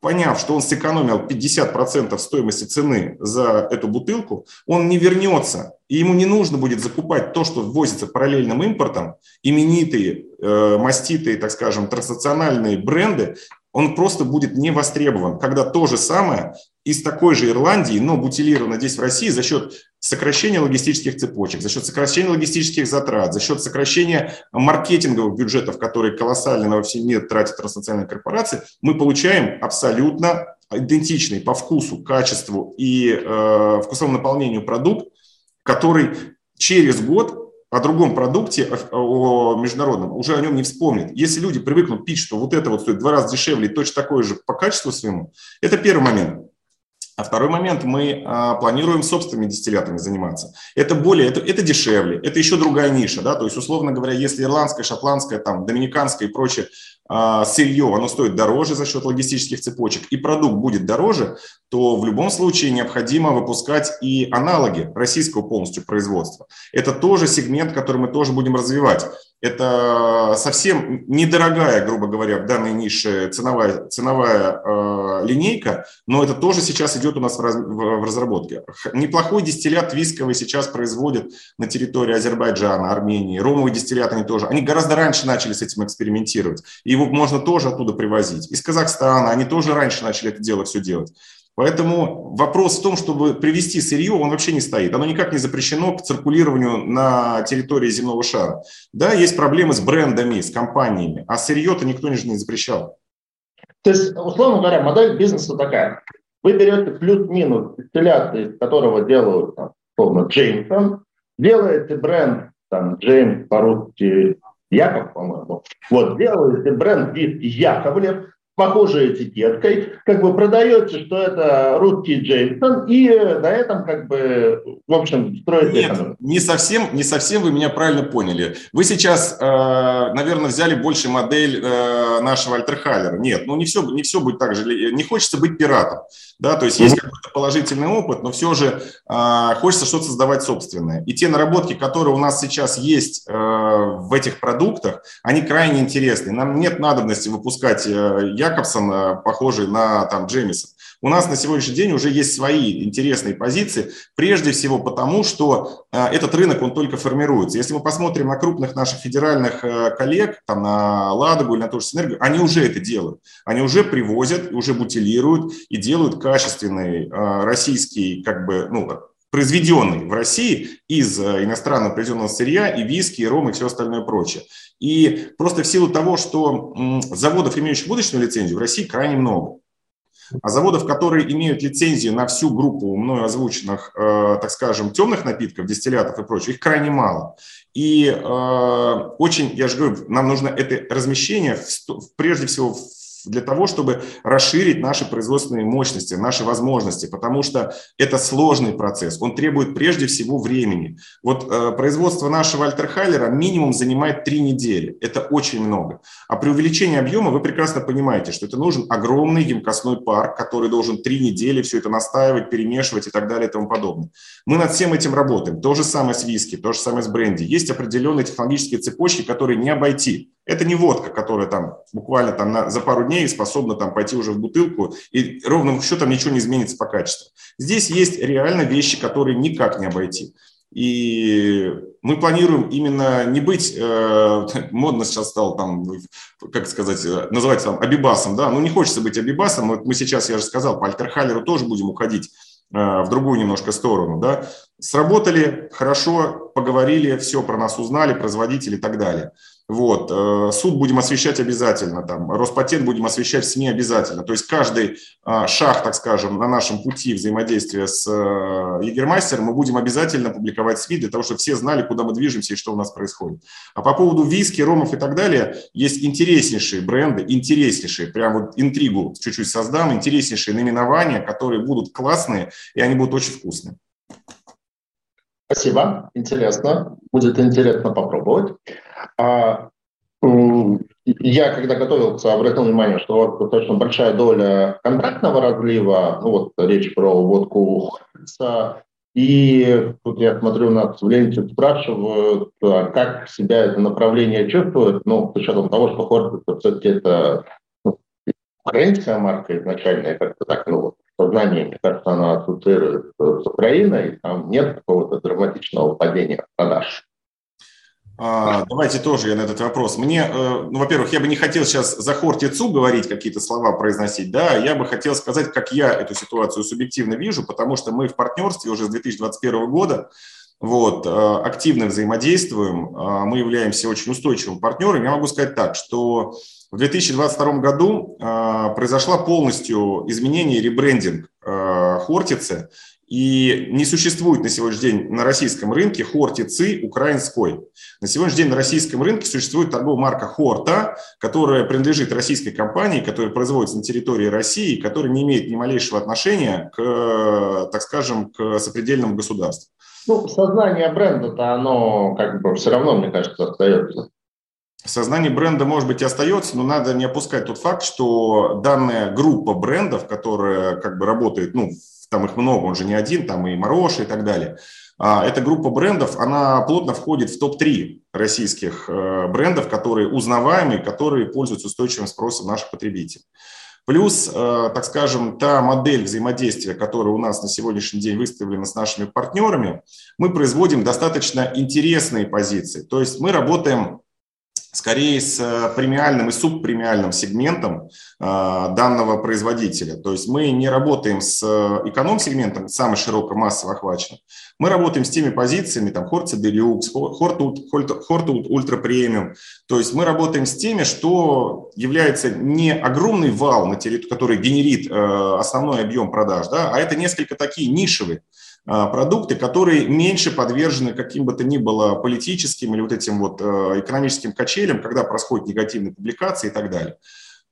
поняв, что он сэкономил 50% стоимости цены за эту бутылку, он не вернется, и ему не нужно будет закупать то, что ввозится параллельным импортом, именитые, э, маститые, так скажем, транснациональные бренды, он просто будет не востребован, когда то же самое из такой же Ирландии, но бутилировано здесь в России за счет сокращения логистических цепочек, за счет сокращения логистических затрат, за счет сокращения маркетинговых бюджетов, которые колоссально во всем мире тратят транснациональные корпорации, мы получаем абсолютно идентичный по вкусу, качеству и э, вкусовому наполнению продукт, который через год о другом продукте, о, международном, уже о нем не вспомнит. Если люди привыкнут пить, что вот это вот стоит два раза дешевле и точно такое же по качеству своему, это первый момент. А второй момент, мы а, планируем собственными дистиллятами заниматься. Это более, это, это дешевле, это еще другая ниша, да, то есть, условно говоря, если ирландская, шотландская, там, доминиканская и прочее а, сырье, оно стоит дороже за счет логистических цепочек, и продукт будет дороже, то в любом случае необходимо выпускать и аналоги российского полностью производства. Это тоже сегмент, который мы тоже будем развивать. Это совсем недорогая, грубо говоря, в данной нише ценовая, ценовая э, линейка, но это тоже сейчас идет у нас в, раз, в, в разработке. Неплохой дистиллят висковый сейчас производят на территории Азербайджана, Армении. Ромовый дистиллят они тоже. Они гораздо раньше начали с этим экспериментировать. И его можно тоже оттуда привозить. Из Казахстана они тоже раньше начали это дело все делать. Поэтому вопрос в том, чтобы привести сырье, он вообще не стоит. Оно никак не запрещено к циркулированию на территории земного шара. Да, есть проблемы с брендами, с компаниями, а сырье-то никто не запрещал. То есть, условно говоря, модель бизнеса такая. Вы берете плюс-минус дистилляты, из которого делают, там, условно, Джеймсон, делаете бренд, там, Джеймс по-русски Яков, по-моему. Вот, делаете бренд вид Яковлев, похожей этикеткой, как бы продаете, что это русский Джеймсон, и на этом как бы, в общем, строите Нет, экономику. не совсем, не совсем вы меня правильно поняли. Вы сейчас, э, наверное, взяли больше модель э, нашего Альтерхаллера. Нет, ну не все, не все будет так же. Не хочется быть пиратом. Да, то есть есть какой-то положительный опыт, но все же э, хочется что-то создавать собственное. И те наработки, которые у нас сейчас есть э, в этих продуктах, они крайне интересны. Нам нет надобности выпускать э, Якобсон, э, похожий на там, Джемисон. У нас на сегодняшний день уже есть свои интересные позиции, прежде всего потому, что э, этот рынок, он только формируется. Если мы посмотрим на крупных наших федеральных э, коллег, там, на Ладогу или на ту же Синергию, они уже это делают. Они уже привозят, уже бутилируют и делают качественный российский, как бы, ну, произведенный в России из иностранного произведенного сырья и виски, и ром, и все остальное прочее. И просто в силу того, что заводов, имеющих будущую лицензию, в России крайне много. А заводов, которые имеют лицензию на всю группу мною озвученных, э, так скажем, темных напитков, дистиллятов и прочего, их крайне мало. И э, очень, я же говорю, нам нужно это размещение в, прежде всего в для того, чтобы расширить наши производственные мощности, наши возможности, потому что это сложный процесс, он требует прежде всего времени. Вот э, производство нашего альтерхайлера минимум занимает три недели, это очень много. А при увеличении объема вы прекрасно понимаете, что это нужен огромный емкостной парк, который должен три недели все это настаивать, перемешивать и так далее и тому подобное. Мы над всем этим работаем. То же самое с виски, то же самое с бренди. Есть определенные технологические цепочки, которые не обойти. Это не водка, которая там буквально там на, за пару дней способна там пойти уже в бутылку, и ровным счетом ничего не изменится по качеству. Здесь есть реально вещи, которые никак не обойти. И мы планируем именно не быть, э, модно сейчас стало там, как сказать, э, называть там абибасом, да, ну не хочется быть абибасом, вот мы сейчас, я же сказал, по альтерхалеру тоже будем уходить э, в другую немножко сторону, да. Сработали, хорошо, поговорили, все про нас узнали, производители и так далее. Вот. Э, суд будем освещать обязательно, там, Роспатент будем освещать в СМИ обязательно. То есть каждый а, шаг, так скажем, на нашем пути взаимодействия с э, Егермастером мы будем обязательно публиковать в СМИ для того, чтобы все знали, куда мы движемся и что у нас происходит. А по поводу виски, ромов и так далее, есть интереснейшие бренды, интереснейшие, прям вот интригу чуть-чуть создам, интереснейшие наименования, которые будут классные, и они будут очень вкусные. Спасибо, интересно. Будет интересно попробовать. А, я, когда готовился, обратил внимание, что вот достаточно большая доля контрактного разлива, ну вот речь про водку и тут я смотрю, нас в ленте спрашивают, а как себя это направление чувствует, ну, с учетом того, что Хортица все-таки это ну, украинская марка изначально, как-то так, ну, вот, сознание, мне кажется, она ассоциируется с Украиной, там нет какого-то драматичного падения продаж. А, давайте тоже я на этот вопрос. Мне, э, ну, во-первых, я бы не хотел сейчас за Хортицу говорить какие-то слова произносить, да, я бы хотел сказать, как я эту ситуацию субъективно вижу, потому что мы в партнерстве уже с 2021 года вот, э, активно взаимодействуем, а, мы являемся очень устойчивым партнером. Я могу сказать так, что в 2022 году а, произошла полностью изменение, ребрендинг Хортицы, и не существует на сегодняшний день на российском рынке хортицы украинской. На сегодняшний день на российском рынке существует торговая марка Хорта, которая принадлежит российской компании, которая производится на территории России, которая не имеет ни малейшего отношения к, так скажем, к сопредельному государству. Ну, сознание бренда-то оно как бы все равно, мне кажется, остается. Сознание бренда, может быть, и остается, но надо не опускать тот факт, что данная группа брендов, которая как бы работает ну, там их много, он же не один, там и Мароша и так далее. А, эта группа брендов, она плотно входит в топ-3 российских э, брендов, которые узнаваемые, которые пользуются устойчивым спросом наших потребителей. Плюс, э, так скажем, та модель взаимодействия, которая у нас на сегодняшний день выставлена с нашими партнерами, мы производим достаточно интересные позиции. То есть мы работаем скорее с э, премиальным и субпремиальным сегментом э, данного производителя. То есть мы не работаем с э, эконом-сегментом, самый широко массово охваченным. Мы работаем с теми позициями, там, Хорта Делюкс, Хорта Ультра Премиум. То есть мы работаем с теми, что является не огромный вал, на который генерит основной объем продаж, да, а это несколько такие нишевые продукты, которые меньше подвержены каким бы то ни было политическим или вот этим вот э, экономическим качелям, когда происходят негативные публикации и так далее.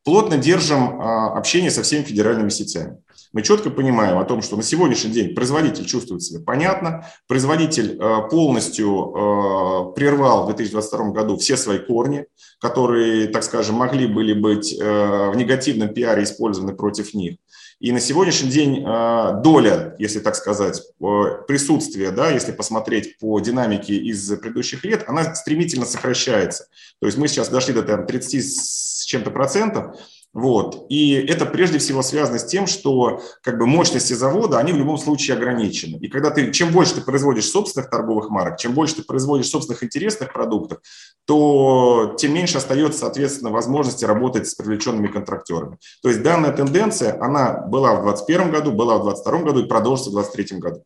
Плотно держим а, общение со всеми федеральными сетями. Мы четко понимаем о том, что на сегодняшний день производитель чувствует себя понятно, производитель э, полностью э, прервал в 2022 году все свои корни, которые, так скажем, могли были быть в негативном пиаре использованы против них. И на сегодняшний день а, доля, если так сказать, присутствия, да, если посмотреть по динамике из предыдущих лет, она стремительно сокращается. То есть мы сейчас дошли до там, 30 с чем-то процентов, вот. И это прежде всего связано с тем, что как бы, мощности завода, они в любом случае ограничены. И когда ты, чем больше ты производишь собственных торговых марок, чем больше ты производишь собственных интересных продуктов, то тем меньше остается, соответственно, возможности работать с привлеченными контрактерами. То есть данная тенденция, она была в 2021 году, была в 2022 году и продолжится в 2023 году.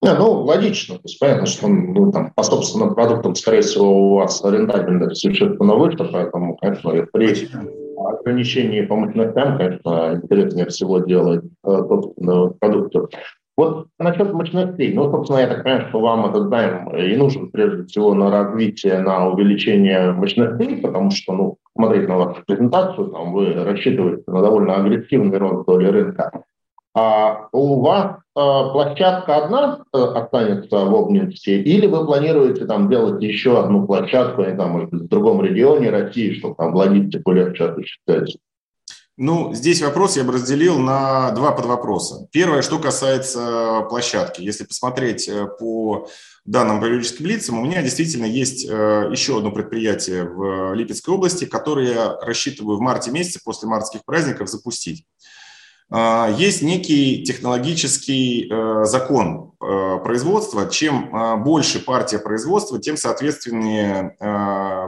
Не, ну, логично. То есть понятно, что ну, там, по собственным продуктам, скорее всего, у вас рентабельность существенно выше, поэтому, конечно, при ограничении по мощностям, конечно, интереснее всего делать э, собственно продукцию. Вот насчет мощностей. Ну, собственно, я так понимаю, что вам этот займ и нужен прежде всего на развитие, на увеличение мощностей, потому что, ну, смотреть на вашу презентацию, там вы рассчитываете на довольно агрессивный рост доли рынка. А у вас а, площадка одна э, останется в Обнинске, или вы планируете там делать еще одну площадку, не там, может быть, в другом регионе России, чтобы там логистику легче осуществлять? Ну, здесь вопрос я бы разделил на два подвопроса. Первое, что касается площадки. Если посмотреть э, по данным по юридическим лицам, у меня действительно есть э, еще одно предприятие в Липецкой области, которое я рассчитываю в марте месяце после мартских праздников запустить. А, есть некий технологический э, закон производства. Чем больше партия производства, тем, соответственно,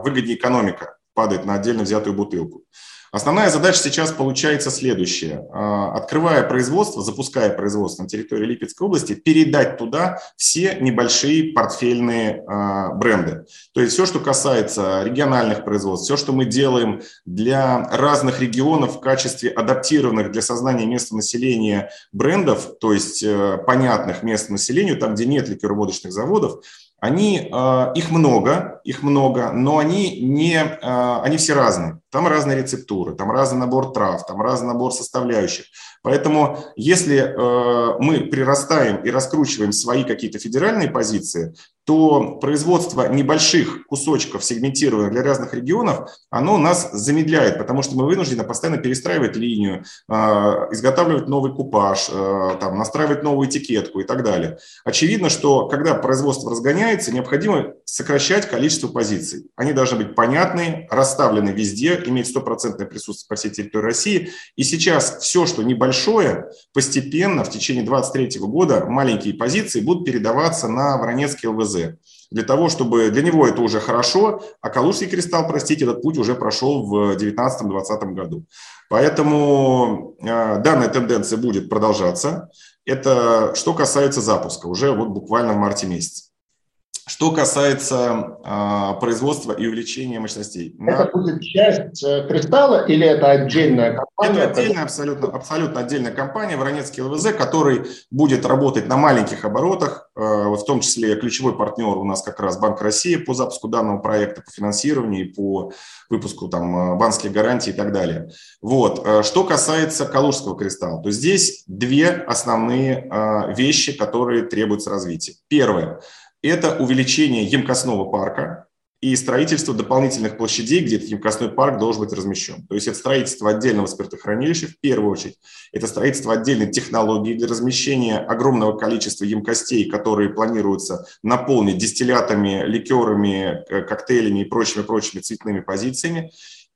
выгоднее экономика падает на отдельно взятую бутылку. Основная задача сейчас получается следующая. А, открывая производство, запуская производство на территории Липецкой области, передать туда все небольшие портфельные а, бренды. То есть все, что касается региональных производств, все, что мы делаем для разных регионов в качестве адаптированных для сознания местного населения брендов, то есть э, понятных местному населению, там, где нет ликероводочных заводов, они, а, их много, их много, но они, не, они все разные. Там разные рецептуры, там разный набор трав, там разный набор составляющих. Поэтому если э, мы прирастаем и раскручиваем свои какие-то федеральные позиции, то производство небольших кусочков сегментированных для разных регионов, оно нас замедляет, потому что мы вынуждены постоянно перестраивать линию, э, изготавливать новый купаж, э, там, настраивать новую этикетку и так далее. Очевидно, что когда производство разгоняется, необходимо сокращать количество позиций. Они должны быть понятные, расставлены везде, иметь стопроцентное присутствие по всей территории России. И сейчас все, что небольшое, постепенно в течение 2023 года маленькие позиции будут передаваться на Воронецкий ЛВЗ. Для того, чтобы для него это уже хорошо, а Калужский кристалл, простите, этот путь уже прошел в 2019-2020 году. Поэтому э, данная тенденция будет продолжаться. Это что касается запуска, уже вот буквально в марте месяце. Что касается а, производства и увеличения мощностей. Это на... будет часть э, кристалла или это отдельная компания? Это отдельная, абсолютно, абсолютно отдельная компания, Воронецкий ЛВЗ, который будет работать на маленьких оборотах, э, в том числе ключевой партнер у нас как раз Банк России по запуску данного проекта, по финансированию и по выпуску там, э, банковских гарантий и так далее. Вот. Что касается Калужского кристалла, то здесь две основные вещи, которые требуются развития. Первое – это увеличение емкостного парка и строительство дополнительных площадей, где этот емкостной парк должен быть размещен. То есть это строительство отдельного спиртохранилища в первую очередь, это строительство отдельной технологии для размещения огромного количества емкостей, которые планируются наполнить дистиллятами, ликерами, э, коктейлями и прочими-прочими цветными позициями.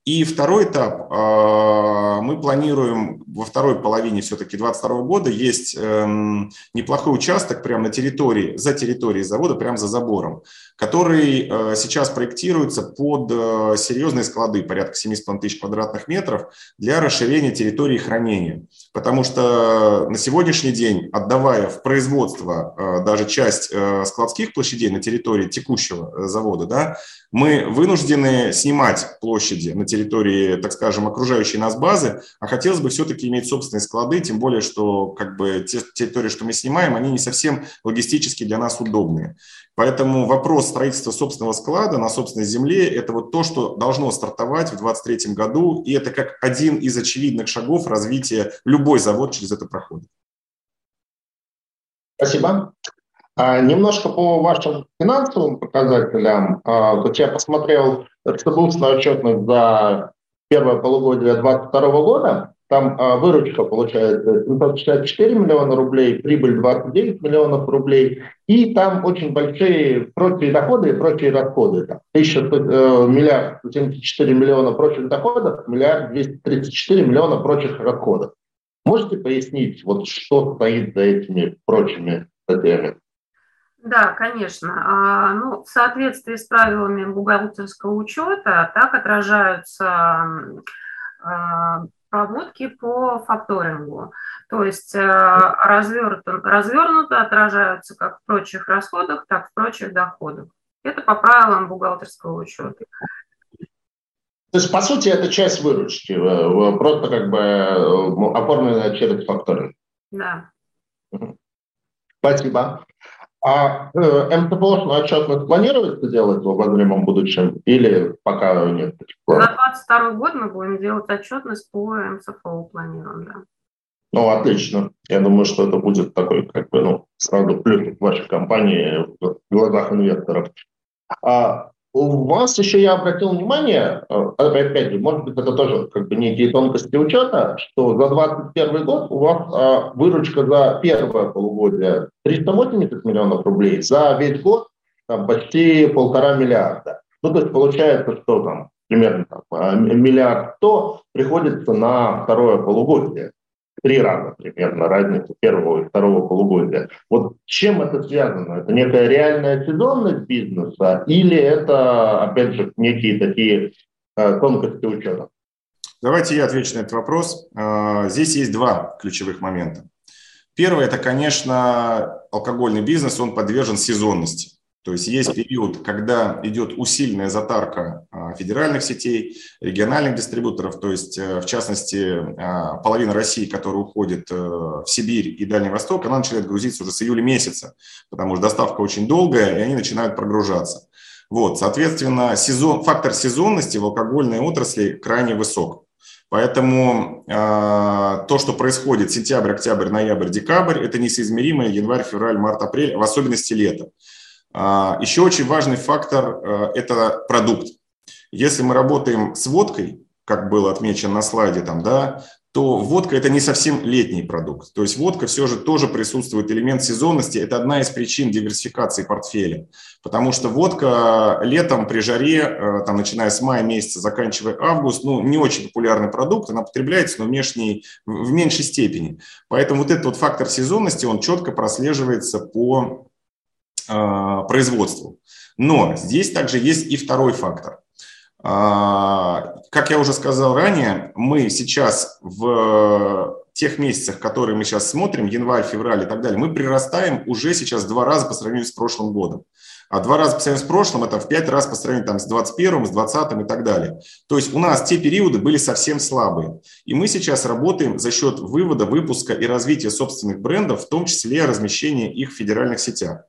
И второй этап, а, мы планируем во второй половине все-таки 2022 года, есть эм, неплохой участок прямо на территории, за территорией завода, прямо за забором, который э, сейчас проектируется под э, серьезные склады, порядка 7,5 тысяч квадратных метров, для расширения территории хранения. Потому что на сегодняшний день, отдавая в производство э, даже часть складских площадей на территории текущего завода, да, мы вынуждены снимать площади на территории, так скажем, окружающей нас базы, а хотелось бы все-таки иметь собственные склады, тем более, что как бы те территории, что мы снимаем, они не совсем логистически для нас удобные. Поэтому вопрос строительства собственного склада на собственной земле – это вот то, что должно стартовать в 2023 году, и это как один из очевидных шагов развития любой завод через это проходит. Спасибо. А, немножко по вашим финансовым показателям. А, вот я посмотрел рецебустную отчетность за первое полугодие 2022 года. Там а, выручка получается 764 миллиона рублей, прибыль 29 миллионов рублей, и там очень большие прочие доходы и прочие расходы. Там 1100, э, миллиард 74 миллиона прочих доходов, миллиард 234 миллиона прочих расходов. Можете пояснить, вот что стоит за этими прочими статьями? Да, конечно. А, ну, в соответствии с правилами бухгалтерского учета так отражаются а, проводки по факторингу. То есть а, развернуто, развернуто отражаются как в прочих расходах, так и в прочих доходах. Это по правилам бухгалтерского учета. То есть, по сути, это часть выручки, э, просто как бы э, оформленная через факторинг. Да. Спасибо. А э, МТПОшную отчетность планируется делать в обозримом будущем или пока нет? За 2022 год мы будем делать отчетность по МСФО, планируем, да. Ну, отлично. Я думаю, что это будет такой, как бы, ну, сразу плюс вашей компании в глазах инвесторов. А у вас еще я обратил внимание, э, опять же, может быть, это тоже как бы некие тонкости учета, что за 2021 год у вас а, выручка за первое полугодие 380 миллионов рублей, за весь год там, почти полтора миллиарда. Ну, то есть получается, что там примерно там, а, миллиард сто приходится на второе полугодие три раза примерно разница первого и второго полугодия. Вот чем это связано? Это некая реальная сезонность бизнеса или это, опять же, некие такие э, тонкости учета? Давайте я отвечу на этот вопрос. Э, здесь есть два ключевых момента. Первое – это, конечно, алкогольный бизнес, он подвержен сезонности. То есть есть период, когда идет усиленная затарка а, федеральных сетей, региональных дистрибуторов, то есть, э, в частности, а, половина России, которая уходит э, в Сибирь и Дальний Восток, она начинает грузиться уже с июля месяца, потому что доставка очень долгая, и они начинают прогружаться. Вот, соответственно, сезон, фактор сезонности в алкогольной отрасли крайне высок. Поэтому э, то, что происходит сентябрь, октябрь, ноябрь, декабрь, это несоизмеримое январь, февраль, март, апрель, в особенности лето. А, Еще очень важный фактор э, – это продукт. Если мы работаем с водкой, как было отмечено на слайде, там, да, то водка – это не совсем летний продукт. То есть водка все же тоже присутствует элемент сезонности. Это одна из причин диверсификации портфеля. Потому что водка летом при жаре, э, там, начиная с мая месяца, заканчивая август, ну, не очень популярный продукт, она потребляется, но внешней, в меньшей степени. Поэтому вот этот вот фактор сезонности, он четко прослеживается по производству. Но здесь также есть и второй фактор. А, как я уже сказал ранее, мы сейчас в тех месяцах, которые мы сейчас смотрим, январь, февраль и так далее, мы прирастаем уже сейчас два раза по сравнению с прошлым годом. А два раза по сравнению с прошлым – это в пять раз по сравнению там, с 21 с 20 и так далее. То есть у нас те периоды были совсем слабые. И мы сейчас работаем за счет вывода, выпуска и развития собственных брендов, в том числе размещения их в федеральных сетях.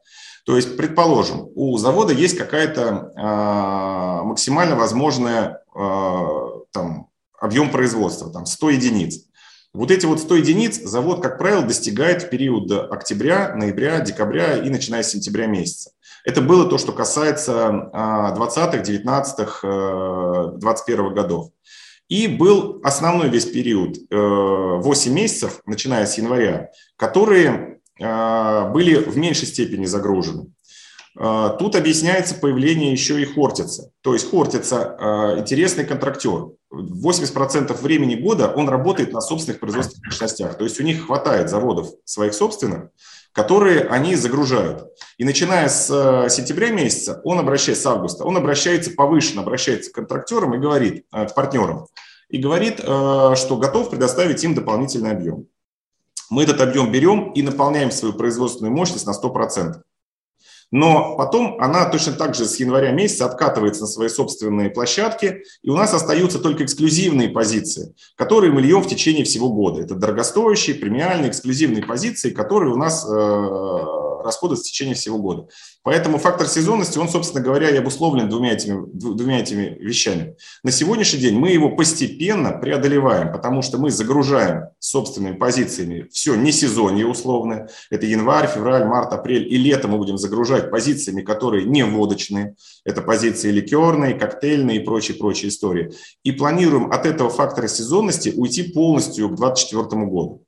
То есть, предположим, у завода есть какая-то э, максимально возможная э, там, объем производства, там 100 единиц. Вот эти вот 100 единиц завод, как правило, достигает в период октября, ноября, декабря и начиная с сентября месяца. Это было то, что касается 20-х, 19-х, 21 годов. И был основной весь период, 8 э, месяцев, начиная с января, которые были в меньшей степени загружены. А, тут объясняется появление еще и Хортица. То есть Хортица а, – интересный контрактер. 80% времени года он работает на собственных производственных мощностях. То есть у них хватает заводов своих собственных, которые они загружают. И начиная с сентября месяца, он обращается, с августа, он обращается повышенно, обращается к контрактерам и говорит, к партнерам, и говорит, что готов предоставить им дополнительный объем мы этот объем берем и наполняем свою производственную мощность на 100%. Но потом она точно так же с января месяца откатывается на свои собственные площадки, и у нас остаются только эксклюзивные позиции, которые мы льем в течение всего года. Это дорогостоящие, премиальные, эксклюзивные позиции, которые у нас э, расходуются в течение всего года. Поэтому фактор сезонности, он, собственно говоря, и обусловлен двумя этими, двумя этими вещами. На сегодняшний день мы его постепенно преодолеваем, потому что мы загружаем собственными позициями все не сезонье условно. Это январь, февраль, март, апрель. И лето мы будем загружать позициями, которые не водочные. Это позиции ликерные, коктейльные и прочие-прочие истории. И планируем от этого фактора сезонности уйти полностью к 2024 году.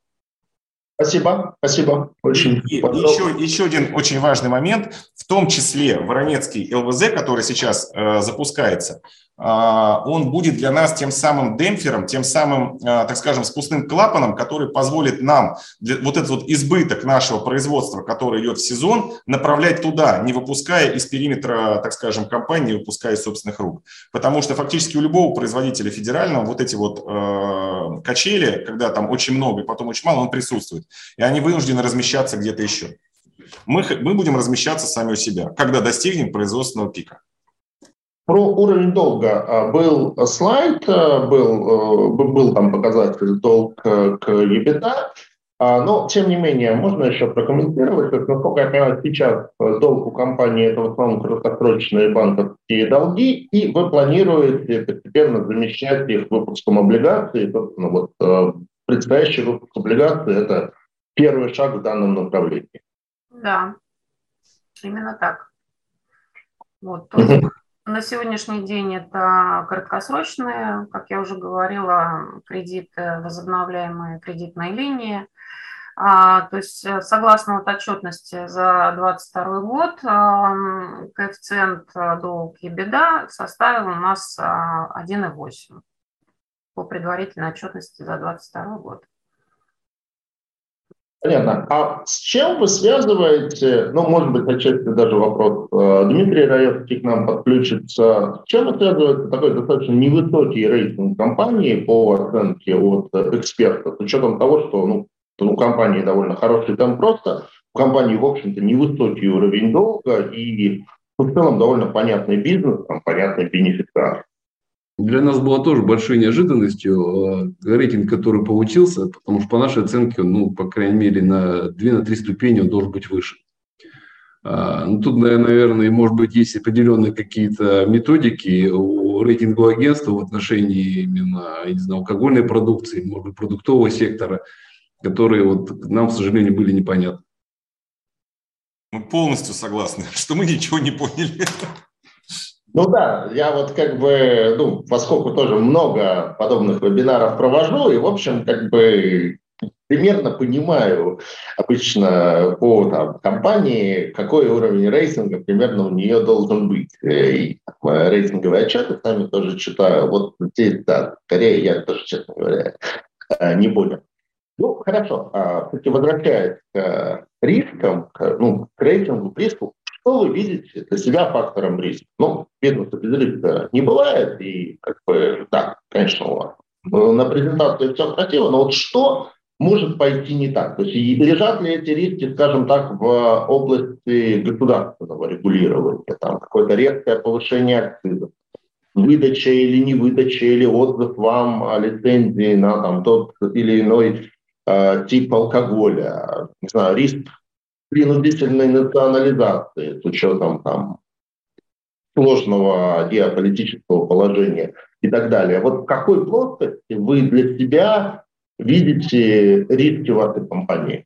Спасибо, спасибо. Очень и, еще, еще один очень важный момент, в том числе Воронецкий ЛВЗ, который сейчас э, запускается, он будет для нас тем самым демпфером, тем самым, а, так скажем, спускным клапаном, который позволит нам вот этот вот избыток нашего производства, который идет в сезон, направлять туда, не выпуская из периметра, так скажем, компании, не выпуская из собственных рук. Потому что фактически у любого производителя федерального вот эти вот э, качели, когда там очень много и потом очень мало, он присутствует. И они вынуждены размещаться где-то еще. Мы, мы будем размещаться сами у себя, когда достигнем производственного пика. Про уровень долга а, был слайд, а, был, э, был там показатель долг к EBITDA. А, но, тем не менее, можно еще прокомментировать, что, насколько я понимаю, сейчас э, долг у компании – это в основном краткосрочные банковские долги, и вы планируете постепенно замещать их выпуском облигаций. Собственно, вот э, предстоящий выпуск облигаций – это первый шаг в данном направлении. Да, именно так. Вот, то есть на сегодняшний день это краткосрочные, как я уже говорила, кредиты, возобновляемые кредитные линии – а, то есть э, согласно вот отчетности за 2022 год, коэффициент э, долг и беда составил у нас 1,8 а, по предварительной отчетности за 2022 год. Понятно. А с чем вы связываете, ну, может быть, отчасти даже вопрос, э, Дмитрий Раевский к нам подключится, с чем вы связываете такой достаточно невысокий рейтинг компании по оценке от экспертов, с учетом того, что, ну, у компании довольно хороший темп просто, у компании, в общем-то, невысокий уровень долга и ну, в целом довольно понятный бизнес, там, понятный бенефициар. Для нас было тоже большой неожиданностью э, рейтинг, который получился, потому что по нашей оценке, ну, по крайней мере, на 2-3 ступени он должен быть выше. А, ну, тут, наверное, может быть, есть определенные какие-то методики у рейтингового агентства в отношении именно, я не знаю, алкогольной продукции, может быть, продуктового сектора – которые вот нам, к сожалению, были непонятны. Мы полностью согласны, что мы ничего не поняли. Ну да, я вот как бы, ну, поскольку тоже много подобных вебинаров провожу, и, в общем, как бы примерно понимаю обычно по там, компании, какой уровень рейтинга примерно у нее должен быть. И рейтинговые отчеты сами тоже читаю. Вот здесь, да, скорее я тоже, честно говоря, не понял. Ну, хорошо. А, возвращаясь к рискам, ну, к рейтингу, к риску, вы видите для себя фактором риска? Ну, бизнеса без риска не бывает, и как бы, да, конечно, у вас на презентации все красиво, но вот что может пойти не так? То есть лежат ли эти риски, скажем так, в области государственного регулирования, там какое-то резкое повышение акцизов, выдача или не выдача, или отзыв вам лицензии на там, тот или иной Э, тип алкоголя, не знаю, риск принудительной национализации с учетом там, сложного геополитического положения и так далее. Вот в какой плоскости вы для себя видите риски вашей компании?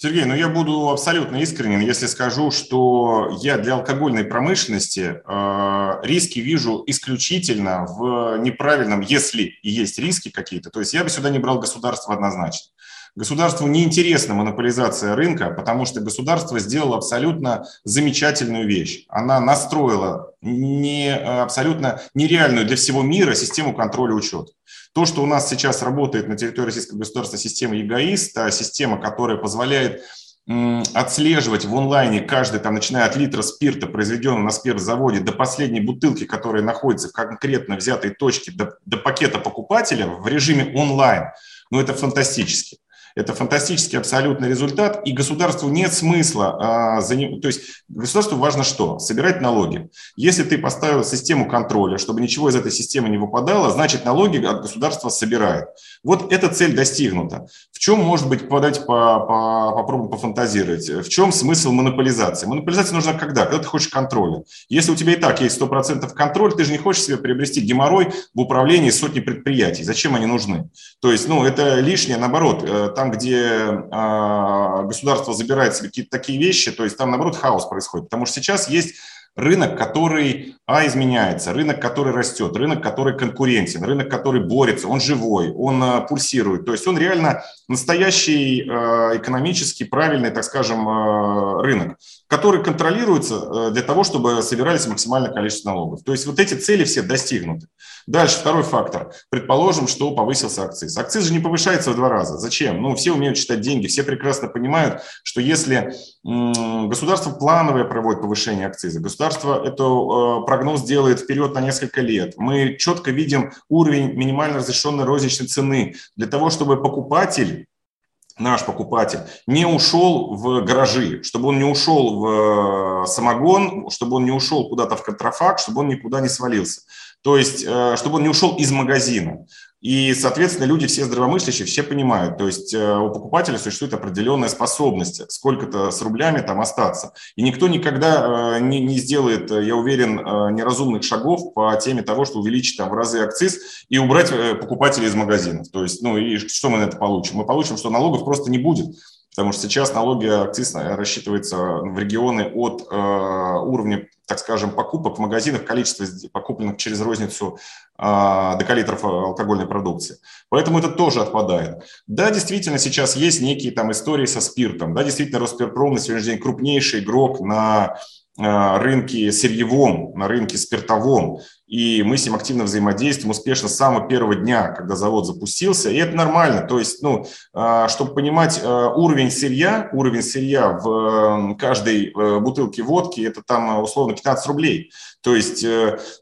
Сергей, ну я буду абсолютно искренен, если скажу, что я для алкогольной промышленности э, риски вижу исключительно в неправильном, если есть риски какие-то, то есть я бы сюда не брал государство однозначно. Государству неинтересна монополизация рынка, потому что государство сделало абсолютно замечательную вещь. Она настроила не, абсолютно нереальную для всего мира систему контроля учета. То, что у нас сейчас работает на территории Российского государства система ЕГАИС, та система, которая позволяет отслеживать в онлайне каждый, там, начиная от литра спирта, произведенного на спиртзаводе, до последней бутылки, которая находится в конкретно взятой точке, до, до пакета покупателя в режиме онлайн. Ну, это фантастически. Это фантастический абсолютный результат, и государству нет смысла, а, то есть государству важно что? Собирать налоги. Если ты поставил систему контроля, чтобы ничего из этой системы не выпадало, значит налоги от государства собирает. Вот эта цель достигнута. В чем, может быть, подать по, по, попробуем пофантазировать, в чем смысл монополизации? Монополизация нужна когда? Когда ты хочешь контроля. Если у тебя и так есть 100% контроль, ты же не хочешь себе приобрести геморрой в управлении сотни предприятий. Зачем они нужны? То есть, ну, это лишнее, наоборот, э, там, где а, государство забирает себе какие-то такие вещи, то есть там, наоборот, хаос происходит. Потому что сейчас есть рынок, который а, изменяется, рынок, который растет, рынок, который конкурентен, рынок, который борется, он живой, он а, пульсирует. То есть он реально настоящий а, экономически правильный, так скажем, а, рынок, который контролируется а, для того, чтобы собирались максимальное количество налогов. То есть вот эти цели все достигнуты. Дальше второй фактор. Предположим, что повысился акциз. Акциз же не повышается в два раза. Зачем? Ну, все умеют считать деньги, все прекрасно понимают, что если государство плановое проводит повышение акциза, государство это э, прогноз делает вперед на несколько лет, мы четко видим уровень минимально разрешенной розничной цены для того, чтобы покупатель наш покупатель не ушел в гаражи, чтобы он не ушел в э, самогон, чтобы он не ушел куда-то в контрафакт, чтобы он никуда не свалился. То есть, э, чтобы он не ушел из магазина. И, соответственно, люди все здравомыслящие, все понимают, то есть э, у покупателя существует определенная способность сколько-то с рублями там остаться. И никто никогда э, не, не сделает, я уверен, неразумных шагов по теме того, что увеличить там в разы акциз и убрать покупателей из магазинов. То есть, ну и что мы на это получим? Мы получим, что налогов просто не будет. Потому что сейчас налоги акциз рассчитываются в регионы от э, уровня, так скажем, покупок в магазинах, количества покупленных через розницу э, до литров алкогольной продукции. Поэтому это тоже отпадает. Да, действительно, сейчас есть некие там истории со спиртом. Да, действительно, Роспирпром на сегодняшний день крупнейший игрок на Э, рынке сырьевом, на рынке спиртовом. И мы с ним активно взаимодействуем успешно с самого первого дня, когда завод запустился. И это нормально. То есть, ну, э, чтобы понимать э, уровень сырья, уровень сырья в каждой бутылке водки, это там условно 15 рублей. То есть,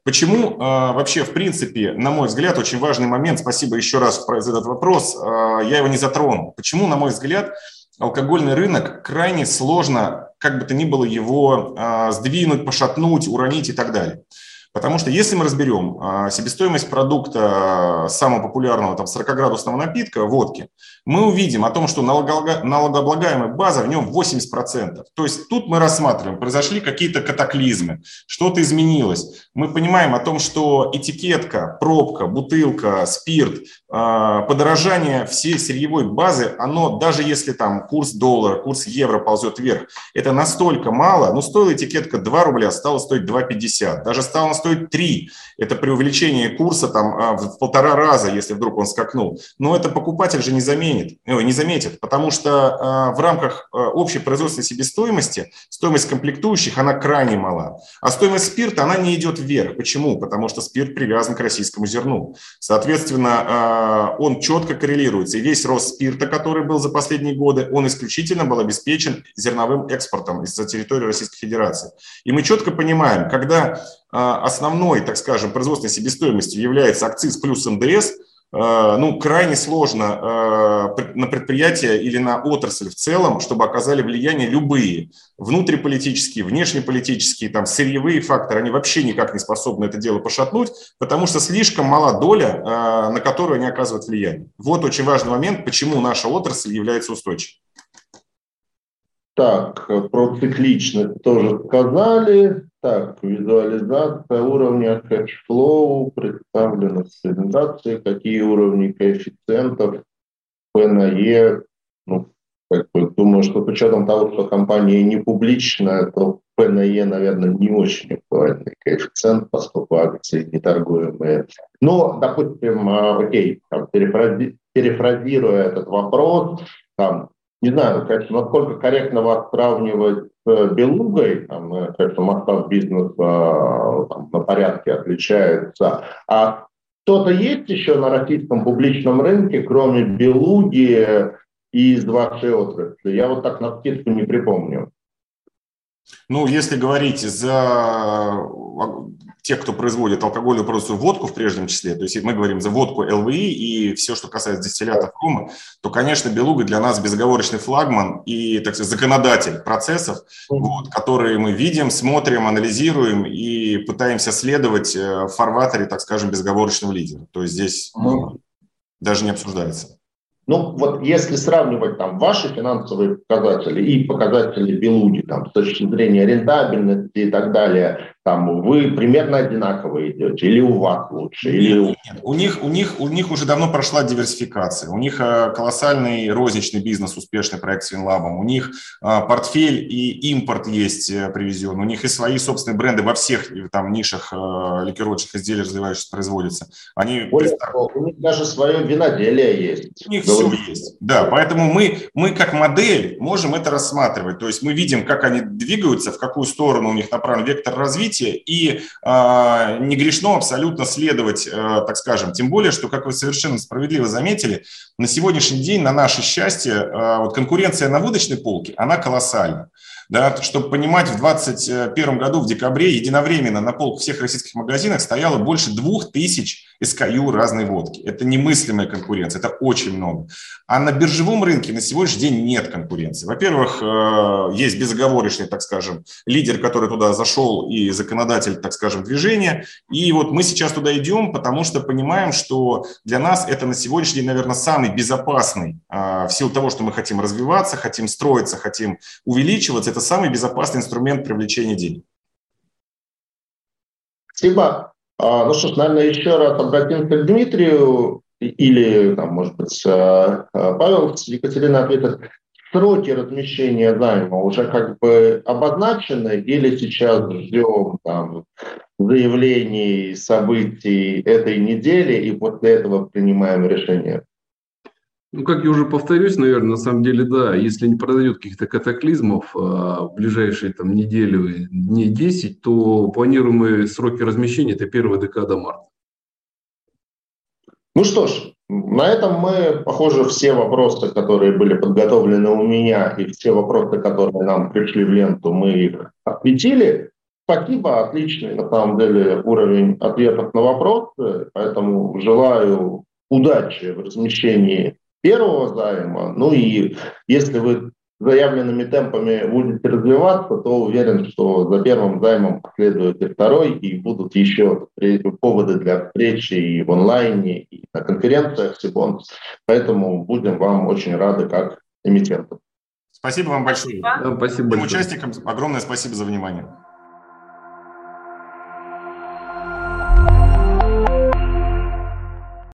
почему вообще, в принципе, на мой взгляд, очень важный момент, спасибо еще раз за этот вопрос, я его не затронул. Почему, на мой взгляд, алкогольный рынок крайне сложно как бы то ни было его а, сдвинуть, пошатнуть, уронить и так далее. Потому что если мы разберем а, себестоимость продукта самого популярного там 40-градусного напитка, водки, мы увидим о том, что налогооблагаемая база в нем 80%. То есть тут мы рассматриваем, произошли какие-то катаклизмы, что-то изменилось. Мы понимаем о том, что этикетка, пробка, бутылка, спирт, а, подорожание всей сырьевой базы, оно даже если там курс доллара, курс евро ползет вверх, это настолько мало, ну стоила этикетка 2 рубля, стала стоить 2,50, даже стала стоить стоит 3. Это при увеличении курса там, а, в полтора раза, если вдруг он скакнул. Но это покупатель же не заменит, не заметит, потому что а, в рамках а, общей производственной себестоимости стоимость комплектующих, она крайне мала. А стоимость спирта, она не идет вверх. Почему? Потому что спирт привязан к российскому зерну. Соответственно, он четко коррелируется. И весь рост спирта, который был за последние годы, он исключительно был обеспечен зерновым экспортом из-за территории Российской Федерации. И мы четко понимаем, когда а, основной, так скажем, производственной себестоимостью является акциз плюс НДС, а, ну, крайне сложно а, на предприятие или на отрасль в целом, чтобы оказали влияние любые внутриполитические, внешнеполитические, там, сырьевые факторы, они вообще никак не способны это дело пошатнуть, потому что слишком мала доля, на которую они оказывают влияние. Вот очень важный момент, почему наша отрасль является устойчивой. Так, про цикличность тоже сказали. Так, визуализация уровня cash flow представлена в презентации. Какие уровни коэффициентов P на E? Ну, как бы, думаю, что с учетом того, что компания не публичная, то P на E, наверное, не очень актуальный коэффициент, поскольку акции не торгуемые. Но, допустим, а, окей, там, перефрази, перефразируя этот вопрос, там, не знаю, конечно, насколько корректно вас сравнивать с Белугой, там, э, конечно, масштаб бизнеса э, там, на порядке отличается. А что-то есть еще на российском публичном рынке, кроме Белуги из вашей отрасли? Я вот так на скидку не припомню. Ну, если говорить за тех, кто производит алкогольную продукцию, водку в прежнем числе, то есть мы говорим за водку ЛВИ и все, что касается дистиллятов рома, то, конечно, Белуга для нас безоговорочный флагман и, так сказать, законодатель процессов, вот, которые мы видим, смотрим, анализируем и пытаемся следовать э, в фарватере, так скажем, безоговорочного лидера. То есть здесь ну, даже не обсуждается. Ну, вот если сравнивать там ваши финансовые показатели и показатели Белуги там, с точки зрения рентабельности и так далее, там вы примерно одинаково идете, или у вас лучше, или нет, нет. у них у них у них уже давно прошла диверсификация, у них э, колоссальный розничный бизнес, успешный проект с Винлабом, у них э, портфель и импорт есть э, привезен, у них и свои собственные бренды во всех там нишах ликеровочных изделий развивающихся производятся. Они Более того, у них даже свое виноделие есть. У них все есть, да, поэтому мы мы как модель можем это рассматривать, то есть мы видим, как они двигаются, в какую сторону у них направлен вектор развития развития, и э, не грешно абсолютно следовать, э, так скажем, тем более, что, как вы совершенно справедливо заметили, на сегодняшний день, на наше счастье, э, вот конкуренция на водочной полке, она колоссальна. Да, чтобы понимать, в 2021 году, в декабре, единовременно на полках всех российских магазинах стояло больше двух тысяч SKU разной водки. Это немыслимая конкуренция, это очень много. А на биржевом рынке на сегодняшний день нет конкуренции. Во-первых, э, есть безоговорочный, так скажем, лидер, который туда зашел, и законодатель, так скажем, движения. И вот мы сейчас туда идем, потому что понимаем, что для нас это на сегодняшний день, наверное, самый безопасный, а, в силу того, что мы хотим развиваться, хотим строиться, хотим увеличиваться, это самый безопасный инструмент привлечения денег. Спасибо. А, ну что ж, наверное, еще раз обратимся к Дмитрию или, там, может быть, э, Павел, Екатерина ответит. Сроки размещения займа уже как бы обозначены или сейчас ждем там, заявлений, событий этой недели и после этого принимаем решение? Ну, как я уже повторюсь, наверное, на самом деле, да, если не произойдет каких-то катаклизмов а, в ближайшие там неделю, дней 10, то планируемые сроки размещения – это первая декада марта. Ну что ж, на этом мы, похоже, все вопросы, которые были подготовлены у меня, и все вопросы, которые нам пришли в ленту, мы их ответили. Спасибо, отличный на самом деле уровень ответов на вопросы, поэтому желаю удачи в размещении первого займа. Ну и если вы заявленными темпами будете развиваться, то уверен, что за первым займом последует и второй, и будут еще поводы для встречи и в онлайне, и на конференциях Сибон. Поэтому будем вам очень рады как эмитенту. Спасибо вам большое. Спасибо. Да, спасибо большое. участникам огромное спасибо за внимание.